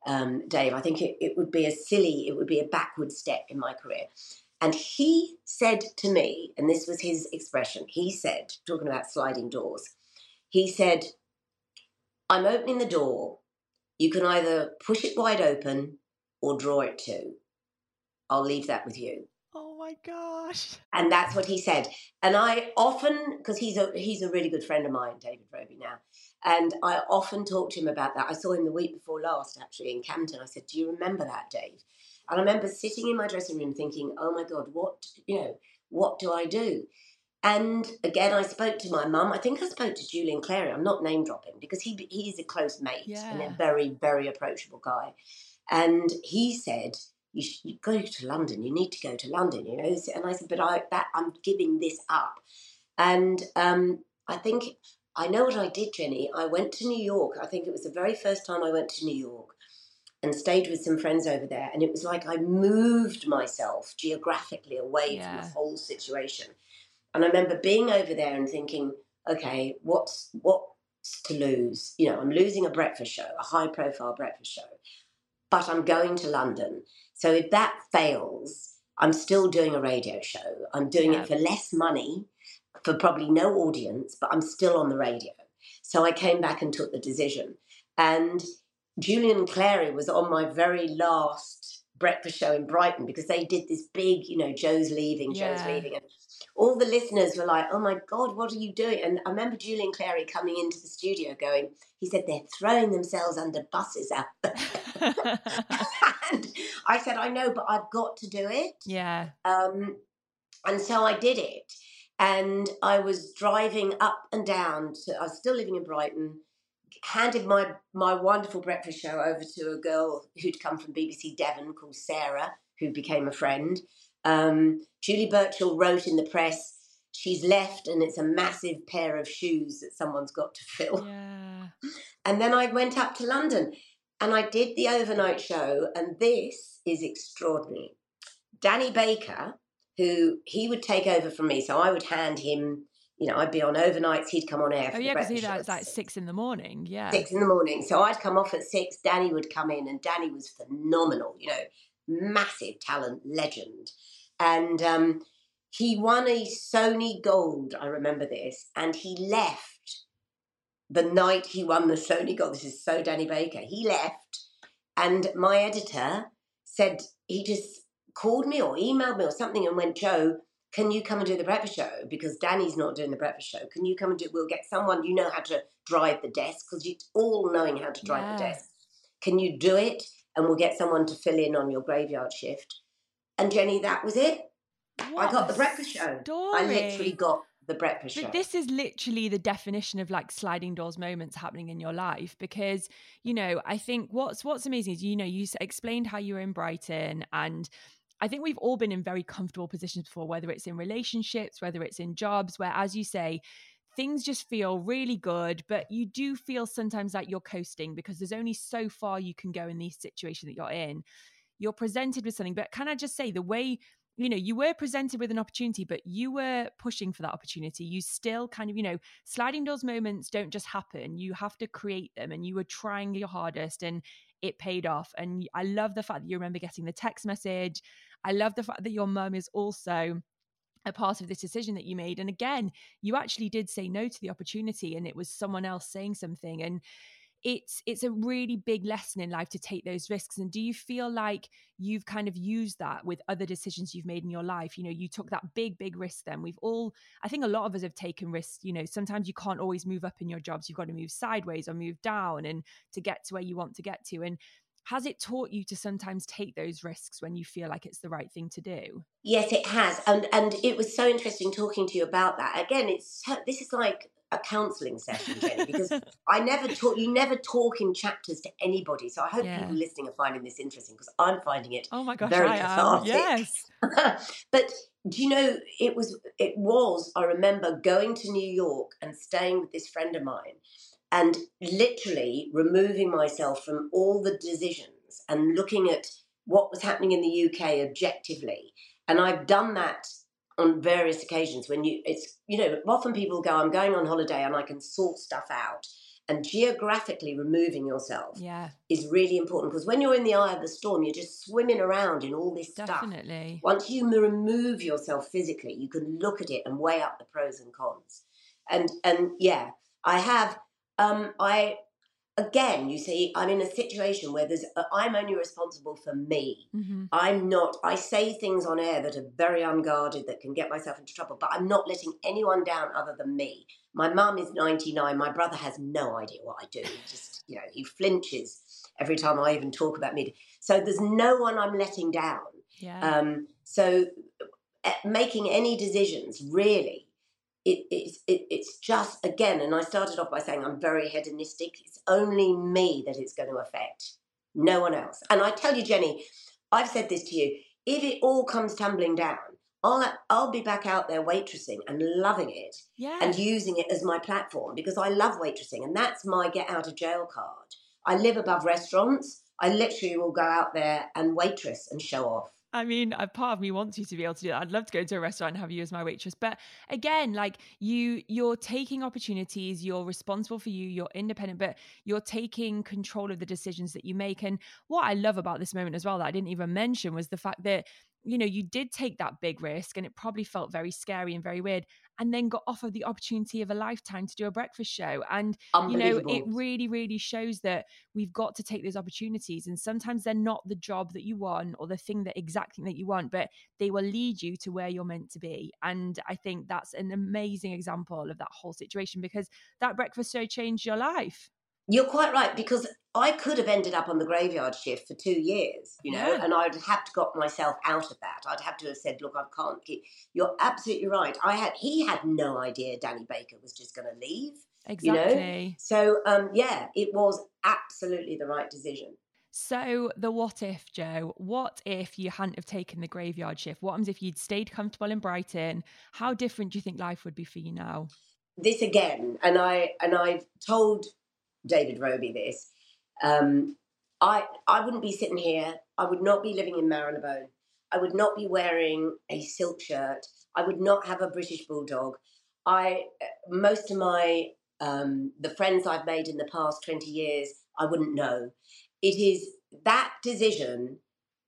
um, Dave. I think it, it would be a silly, it would be a backward step in my career. And he said to me, and this was his expression, he said, talking about sliding doors, he said, I'm opening the door. You can either push it wide open or draw it to. I'll leave that with you. Oh my gosh. And that's what he said. And I often, because he's a he's a really good friend of mine, David Robey now. And I often talk to him about that. I saw him the week before last, actually, in Camden. I said, Do you remember that, Dave? And I remember sitting in my dressing room thinking, Oh my God, what you know, what do I do? And again, I spoke to my mum. I think I spoke to Julian Clary. I'm not name dropping because he he's a close mate yeah. and a very very approachable guy. And he said, you, should, you go to London. You need to go to London." You know. And I said, "But I that I'm giving this up." And um, I think I know what I did, Jenny. I went to New York. I think it was the very first time I went to New York and stayed with some friends over there. And it was like I moved myself geographically away yeah. from the whole situation. And I remember being over there and thinking, okay, what's what's to lose? You know, I'm losing a breakfast show, a high profile breakfast show, but I'm going to London. So if that fails, I'm still doing a radio show. I'm doing yeah. it for less money, for probably no audience, but I'm still on the radio. So I came back and took the decision. And Julian Clary was on my very last breakfast show in Brighton because they did this big, you know, Jo's leaving, yeah. Jo's leaving. And all the listeners were like, "Oh my God, what are you doing?" And I remember Julian Clary coming into the studio, going, "He said they're throwing themselves under buses out there." and I said, "I know, but I've got to do it." Yeah. Um, and so I did it, and I was driving up and down. To, I was still living in Brighton. Handed my my wonderful breakfast show over to a girl who'd come from BBC Devon called Sarah, who became a friend. Um, Julie Burchill wrote in the press, she's left and it's a massive pair of shoes that someone's got to fill. Yeah. And then I went up to London and I did the overnight show, and this is extraordinary. Danny Baker, who he would take over from me, so I would hand him. You know, I'd be on overnights. He'd come on air. oh yeah, because he was like six in the morning. Yeah, six in the morning. So I'd come off at six. Danny would come in, and Danny was phenomenal. You know, massive talent, legend. And um, he won a Sony Gold, I remember this, and he left the night he won the Sony Gold. This is so Danny Baker. He left, and my editor said, he just called me or emailed me or something and went, Jo, can you come and do the breakfast show? Because Danny's not doing the breakfast show. Can you come and do it? We'll get someone, you know how to drive the desk, because you're all knowing how to drive yeah. the desk. Can you do it? And we'll get someone to fill in on your graveyard shift. And Jenny, that was it. What I got the breakfast show. I literally got the breakfast but show. This is literally the definition of like sliding doors moments happening in your life because you know I think what's what's amazing is you know you explained how you were in Brighton and I think we've all been in very comfortable positions before whether it's in relationships whether it's in jobs where as you say things just feel really good but you do feel sometimes like you're coasting because there's only so far you can go in the situation that you're in. You're presented with something. But can I just say the way you know you were presented with an opportunity but you were pushing for that opportunity. You still kind of you know sliding doors moments don't just happen. You have to create them and you were trying your hardest and it paid off. And i love the fact that you remember getting the text message. I love the fact that your mum is also a part of this decision that you made and again you actually did say no to the opportunity and it was someone else saying something and it's it's a really big lesson in life to take those risks and do you feel like you've kind of used that with other decisions you've made in your life? You know you took that big big risk then. We've all i think a lot of us have taken risks you know sometimes you can't always move up in your jobs. You've got to move sideways or move down and to get to where you want to get to and has it taught you to sometimes take those risks when you feel like it's the right thing to do? Yes, it has, and and it was so interesting talking to you about that. Again, it's this is like a counselling session, Jenny, because I never talk. You never talk in chapters to anybody. So I hope yeah. people listening are finding this interesting because I'm finding it. Oh my gosh, very I cathartic. Am. Yes, but do you know it was? It was. I remember going to New York and staying with this friend of mine, and literally removing myself from all the decisions and looking at what was happening in the UK objectively. And I've done that on various occasions when you it's you know often people go i'm going on holiday and i can sort stuff out and geographically removing yourself yeah. is really important because when you're in the eye of the storm you're just swimming around in all this stuff. Definitely. stuff once you remove yourself physically you can look at it and weigh up the pros and cons and and yeah i have um i again, you see, I'm in a situation where there's, uh, I'm only responsible for me. Mm-hmm. I'm not, I say things on air that are very unguarded that can get myself into trouble, but I'm not letting anyone down other than me. My mum is 99. My brother has no idea what I do. He just, you know, he flinches every time I even talk about me. So there's no one I'm letting down. Yeah. Um, so uh, making any decisions really it, it, it, it's just again and i started off by saying i'm very hedonistic it's only me that it's going to affect no one else and i tell you jenny i've said this to you if it all comes tumbling down I'll, I'll be back out there waitressing and loving it yeah. and using it as my platform because I love waitressing and that's my get out of jail card. I live above restaurants. I literally will go out there and waitress and show off. I mean, a part of me wants you to be able to do that. I'd love to go to a restaurant and have you as my waitress. But again, like you, you're taking opportunities. You're responsible for you. You're independent, but you're taking control of the decisions that you make. And what I love about this moment as well that I didn't even mention was the fact that you know you did take that big risk, and it probably felt very scary and very weird and then got offered the opportunity of a lifetime to do a breakfast show. And, you know, it really, really shows that we've got to take those opportunities. And sometimes they're not the job that you want or the thing that exact thing that you want, but they will lead you to where you're meant to be. And I think that's an amazing example of that whole situation because that breakfast show changed your life. You're quite right because I could have ended up on the graveyard shift for two years, you know, yeah. and I'd have to got myself out of that. I'd have to have said, "Look, I can't keep." You're absolutely right. I had he had no idea Danny Baker was just going to leave. Exactly. You know? So, um, yeah, it was absolutely the right decision. So, the what if, Jo? What if you hadn't have taken the graveyard shift? What happens if you'd stayed comfortable in Brighton? How different do you think life would be for you now? This again, and I and I've told David Robey this. Um, I I wouldn't be sitting here. I would not be living in Marylebone. I would not be wearing a silk shirt. I would not have a British bulldog. I most of my um, the friends I've made in the past twenty years, I wouldn't know. It is that decision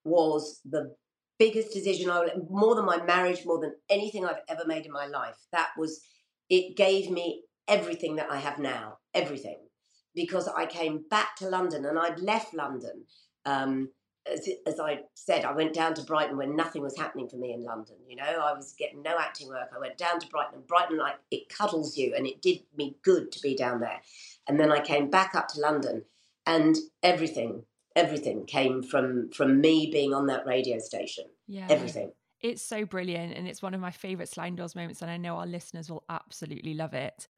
was the biggest decision I more than my marriage, more than anything I've ever made in my life. That was it gave me everything that I have now, everything because I came back to London and I'd left London. Um, as, as, I said, I went down to Brighton when nothing was happening for me in London. You know, I was getting no acting work. I went down to Brighton, and Brighton, like, it cuddles you, and it did me good to be down there. And then I came back up to London, and everything, everything came from from me being on that radio station. Yeah, everything. It's so brilliant, and it's one of my favourite sliding doors moments, and I know our listeners will absolutely love it.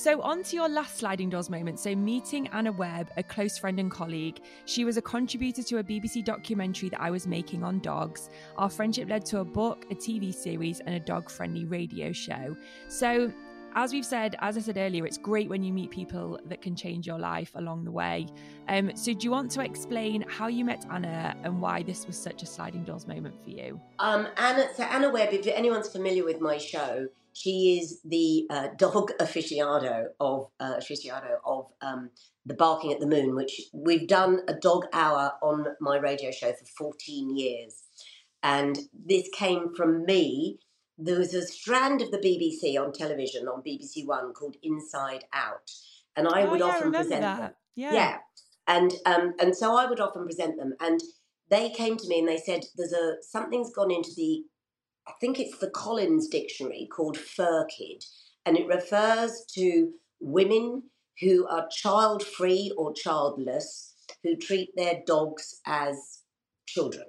So, on to your last sliding doors moment. So, meeting Anna Webb, a close friend and colleague. She was a contributor to a BBC documentary that I was making on dogs. Our friendship led to a book, a TV series, and a dog friendly radio show. So, as we've said, as I said earlier, it's great when you meet people that can change your life along the way. Um, so, do you want to explain how you met Anna and why this was such a sliding doors moment for you? Um, Anna, so Anna Webb, if anyone's familiar with my show, she is the uh, dog aficionado of uh, aficionado of um, the Barking at the Moon, which we've done a dog hour on my radio show for 14 years. And this came from me. There was a strand of the BBC on television on BBC One called Inside Out, and I oh, would yeah, often I present that. them. Yeah, yeah, and um, and so I would often present them, and they came to me and they said, "There's a something's gone into the I think it's the Collins Dictionary called Fur Kid, and it refers to women who are child free or childless who treat their dogs as children.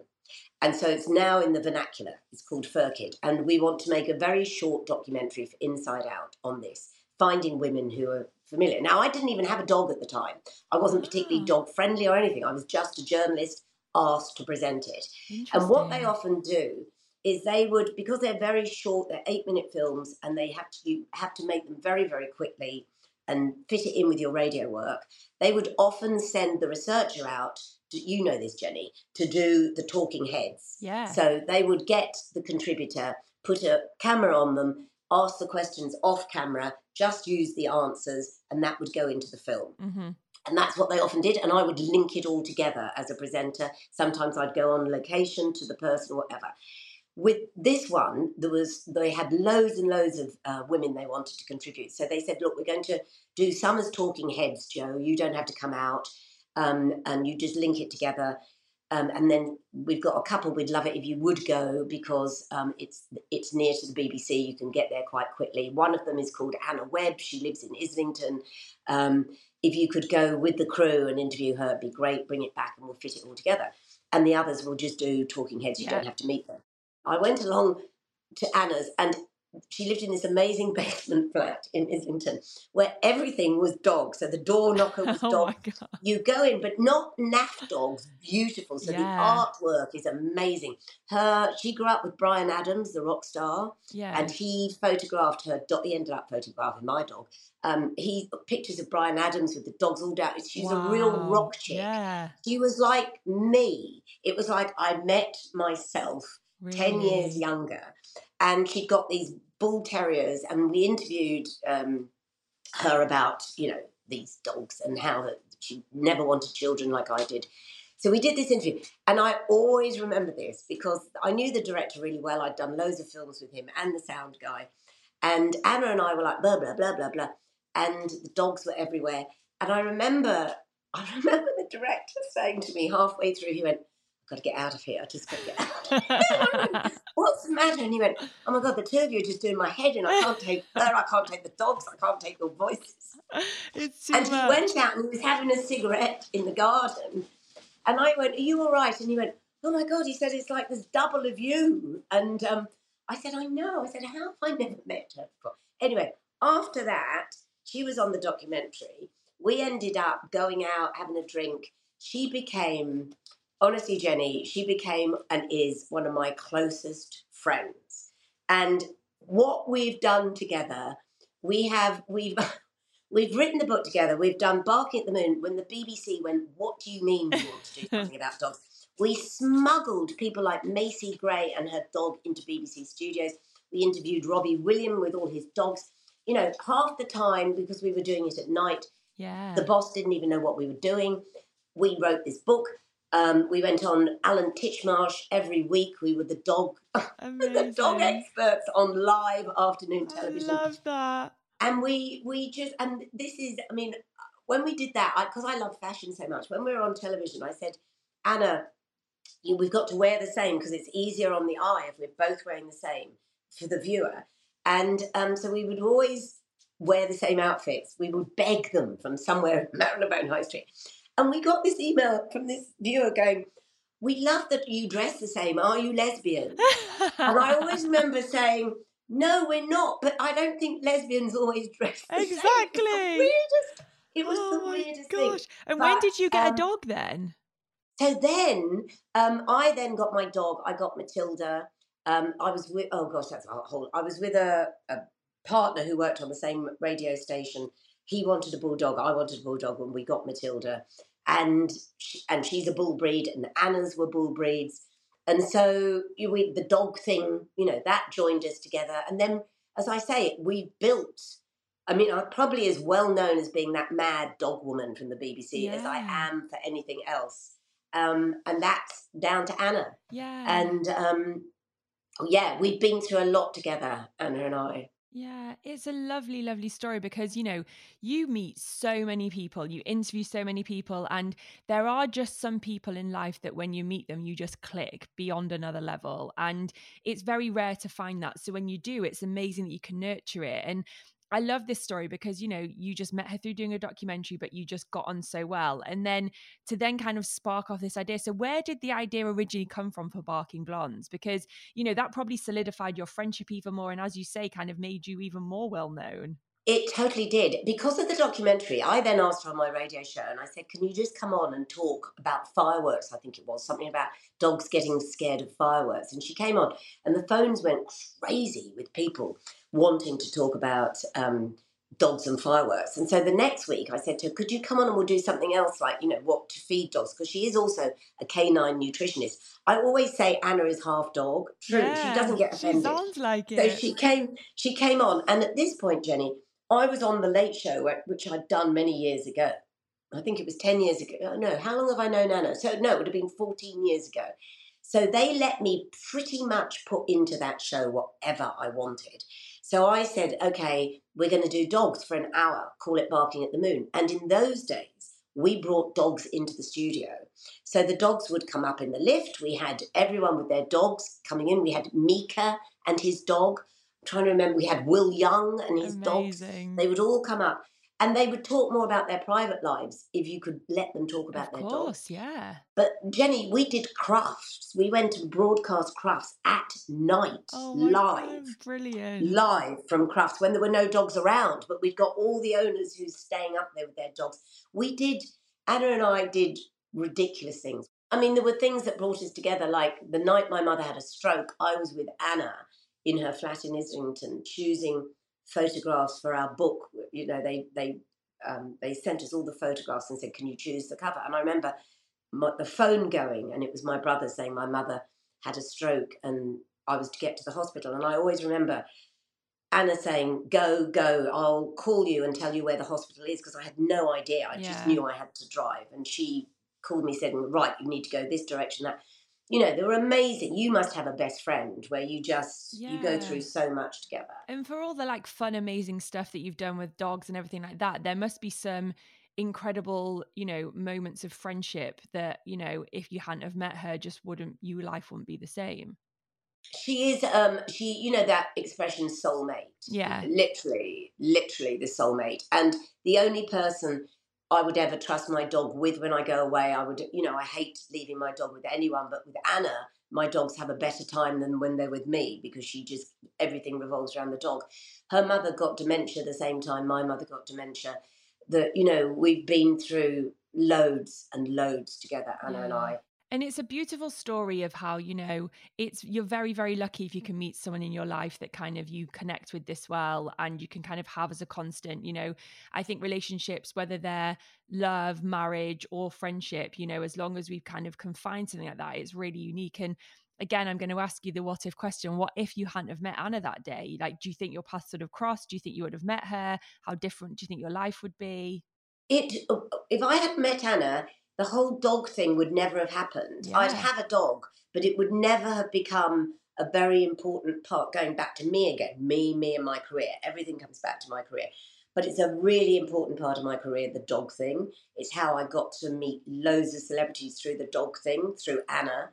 And so it's now in the vernacular. It's called Fur Kid. And we want to make a very short documentary for Inside Out on this, finding women who are familiar. Now, I didn't even have a dog at the time. I wasn't particularly ah. dog friendly or anything. I was just a journalist asked to present it. And what they often do is they would because they're very short, they're eight minute films, and they have to you have to make them very very quickly and fit it in with your radio work. They would often send the researcher out. To, you know this, Jenny, to do the talking heads. Yeah. So they would get the contributor, put a camera on them, ask the questions off camera, just use the answers, and that would go into the film. Mm-hmm. And that's what they often did. And I would link it all together as a presenter. Sometimes I'd go on location to the person or whatever. With this one, there was they had loads and loads of uh, women they wanted to contribute. So they said, "Look, we're going to do some as talking heads, Jo. You don't have to come out, um, and you just link it together." Um, and then we've got a couple. We'd love it if you would go because um, it's it's near to the BBC. You can get there quite quickly. One of them is called Anna Webb. She lives in Islington. Um, if you could go with the crew and interview her, it'd be great. Bring it back and we'll fit it all together. And the others will just do talking heads. You yeah. don't have to meet them. I went along to Anna's and she lived in this amazing basement flat in Islington where everything was dog. So the door knocker was oh dog. You go in, but not naff dogs, beautiful. So yeah. the artwork is amazing. Her, she grew up with Bryan Adams, the rock star, yeah. and he photographed her dog. He ended up photographing my dog. Um, he pictures of Bryan Adams with the dogs all down. She's wow. a real rock chick. Yeah. She was like me. It was like I met myself really? 10 years younger and she'd got these bull terriers, and we interviewed um, her about you know these dogs and how that she never wanted children like I did. So we did this interview, and I always remember this because I knew the director really well. I'd done loads of films with him and the sound guy, and Anna and I were like blah blah blah blah blah, and the dogs were everywhere. And I remember, I remember the director saying to me halfway through, he went, got to get out of here. I just got to get out. What's the matter? And he went, Oh my God, the two of you are just doing my head and I can't take her, I can't take the dogs, I can't take your voices. It's and he went out and he was having a cigarette in the garden. And I went, Are you all right? And he went, Oh my God, he said, It's like there's double of you. And um, I said, I know. I said, How have I never met her before? Anyway, after that, she was on the documentary. We ended up going out, having a drink. She became honestly, Jenny, she became and is one of my closest friends. And what we've done together, we have we've we've written the book together. We've done Barking at the Moon. When the BBC went, "What do you mean you want to do something about dogs?" We smuggled people like Macy Gray and her dog into BBC studios. We interviewed Robbie Williams with all his dogs. You know, half the time because we were doing it at night. Yeah. The boss didn't even know what we were doing. We wrote this book. Um, we went on Alan Titchmarsh every week. We were the dog, the dog experts on live afternoon television. I love that. And we we just and this is I mean when we did that because I, I love fashion so much. When we were on television, I said, Anna, you, we've got to wear the same because it's easier on the eye if we're both wearing the same for the viewer. And um, so we would always wear the same outfits. We would beg them from somewhere Marylebone High Street. And we got this email from this viewer going, We love that you dress the same. Are you lesbian? and I always remember saying, No, we're not, but I don't think lesbians always dress the exactly. same. Weirdest, it was oh the weirdest gosh. thing. And but, when did you get um, a dog then? So then, um, I then got my dog. I got Matilda. Um, I was with, oh gosh, that's a whole, I was with a, a partner who worked on the same radio station he wanted a bulldog, I wanted a bulldog when we got Matilda, and she, and she's a bull breed, and Anna's were bull breeds, and so you, we, the dog thing, you know, that joined us together, and then as I say, we built. I mean, I'm probably as well known as being that mad dog woman from the BBC yeah. as I am for anything else. Um, and that's down to Anna. Yeah. And um, yeah, we've been through a lot together, Anna and I. Yeah, it's a lovely, lovely story because, you know, you meet so many people, you interview so many people, and there are just some people in life that when you meet them, you just click beyond another level. And it's very rare to find that. So when you do, it's amazing that you can nurture it. And I love this story because you know you just met her through doing a documentary, but you just got on so well, and then to then kind of spark off this idea. So where did the idea originally come from for Barking Blondes? Because you know that probably solidified your friendship even more, and as you say, kind of made you even more well known. It totally did. Because of the documentary, I then asked her on my radio show and I said, Can you just come on and talk about fireworks? I think it was something about dogs getting scared of fireworks. And she came on, and the phones went crazy with people wanting to talk about um, dogs and fireworks. And so the next week I said to her, Could you come on and we'll do something else like, you know, what to feed dogs? Because she is also a canine nutritionist. I always say Anna is half dog. True. Yeah, she doesn't get offended. She sounds like it. So she came she came on and at this point, Jenny, I was on the late show, which I'd done many years ago. I think it was 10 years ago. Oh, no, how long have I known Anna? So, no, it would have been 14 years ago. So they let me pretty much put into that show whatever I wanted. So I said, okay, we're going to do dogs for an hour, call it Barking at the Moon. And in those days, we brought dogs into the studio. So the dogs would come up in the lift. We had everyone with their dogs coming in. We had Mika and his dog trying to remember, we had Will Young and his Amazing. dogs. They would all come up and they would talk more about their private lives if you could let them talk about of their course, dogs. yeah. But Jenny, we did Crufts. We went and broadcast Crufts at night, oh live, God, brilliant, live from Crufts when there were no dogs around. But we'd got all the owners who's staying up there with their dogs. We did. Anna and I did ridiculous things. I mean, there were things that brought us together. Like the night my mother had a stroke, I was with Anna in her flat in Islington, choosing photographs for our book. You know, they they um, they sent us all the photographs and said, "Can you choose the cover?" And I remember my, the phone going, and it was my brother saying my mother had a stroke, and I was to get to the hospital. And I always remember Anna saying, "Go, go! I'll call you and tell you where the hospital is," because I had no idea. I yeah. just knew I had to drive, and she called me saying, "Right, you need to go this direction." That you know they were amazing. You must have a best friend where you just yeah. you go through so much together. And for all the like fun amazing stuff that you've done with dogs and everything like that there must be some incredible you know moments of friendship that you know if you hadn't have met her just wouldn't your life wouldn't be the same. She is um she you know that expression soulmate? Yeah. Literally literally the soulmate. And the only person I would ever trust my dog with when I go away. I would, you know, I hate leaving my dog with anyone, but with Anna, my dogs have a better time than when they're with me because she just, everything revolves around the dog. Her mother got dementia the same time my mother got dementia. That, you know, we've been through loads and loads together, Anna yeah. and I mm. And it's a beautiful story of how you know it's you're very very lucky if you can meet someone in your life that kind of you connect with this well and you can kind of have as a constant you know. I think relationships whether they're love marriage or friendship you know as long as we've kind of confined something like that it's really unique. And again i'm going to ask you the what if question what if you hadn't have met anna that day? Like do you think your paths would have crossed? Do you think you would have met her? How different do you think your life would be? It if i had met anna the whole dog thing would never have happened. Yeah. I'd have a dog, but it would never have become a very important part going back to me again me, me, and my career. Everything comes back to my career. But it's a really important part of my career, the dog thing. It's how I got to meet loads of celebrities through the dog thing, through Anna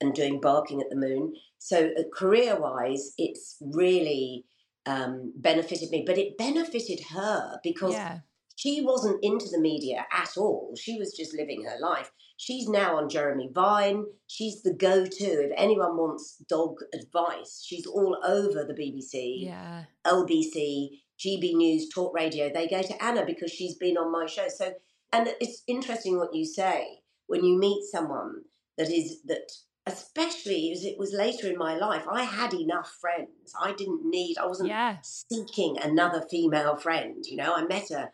and doing Barking at the Moon. So, uh, career wise, it's really um, benefited me, but it benefited her because yeah she wasn't into the media at all. She was just living her life. She's now on Jeremy Vine. She's the go to. If anyone wants dog advice, she's all over the BBC, yeah. LBC, GB News, Talk Radio. They go to Anna because she's been on my show. So, and it's interesting what you say when you meet someone that is, that especially as it was later in my life, I had enough friends. I didn't need, I wasn't yeah. seeking another female friend. You know, I met her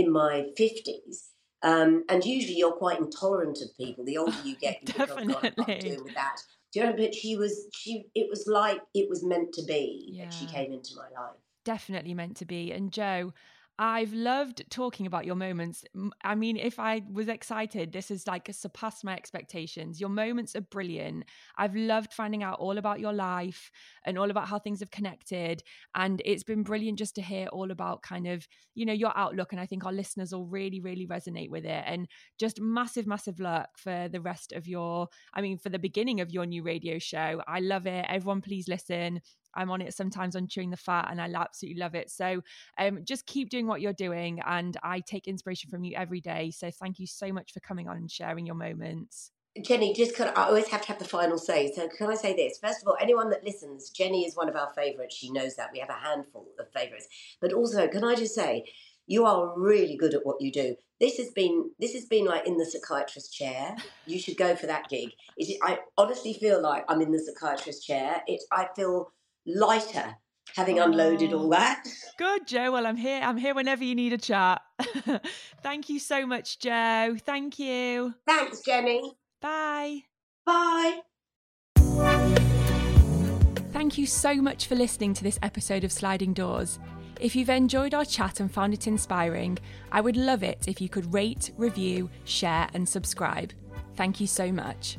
in my 50s. Um, and usually you're quite intolerant of people. The older you get, you Definitely. oh, God, I'm doing with that. Do you know? But she was, she. It was like it was meant to be yeah. that she came into my life. Definitely meant to be. And Jo, I've loved talking about your moments. I mean, if I was excited, this is like surpassed my expectations. Your moments are brilliant. I've loved finding out all about your life and all about how things have connected. And it's been brilliant just to hear all about kind of, you know, your outlook. And I think our listeners will really, really resonate with it. And just massive, massive luck for the rest of your, I mean, for the beginning of your new radio show. I love it. Everyone, please listen. I'm on it sometimes on chewing the fat and I absolutely love it. So um, just keep doing what you're doing and I take inspiration from you every day. So thank you so much for coming on and sharing your moments. Jenny, just can I always have to have the final say. So can I say this? First of all, anyone that listens, Jenny is one of our favourites. She knows that. We have a handful of favourites. But also, can I just say, you are really good at what you do. This has been this has been like in the psychiatrist chair. You should go for that gig. It, I honestly feel like I'm in the psychiatrist chair. It I feel lighter having unloaded all oh. that. Good, Jo. Well, I'm here. I'm here whenever you need a chat. Thank you so much, Jo. Thank you. Thanks, Jenny. Bye. Bye. Thank you so much for listening to this episode of Sliding Doors. If you've enjoyed our chat and found it inspiring, I would love it if you could rate, review, share, and subscribe. Thank you so much.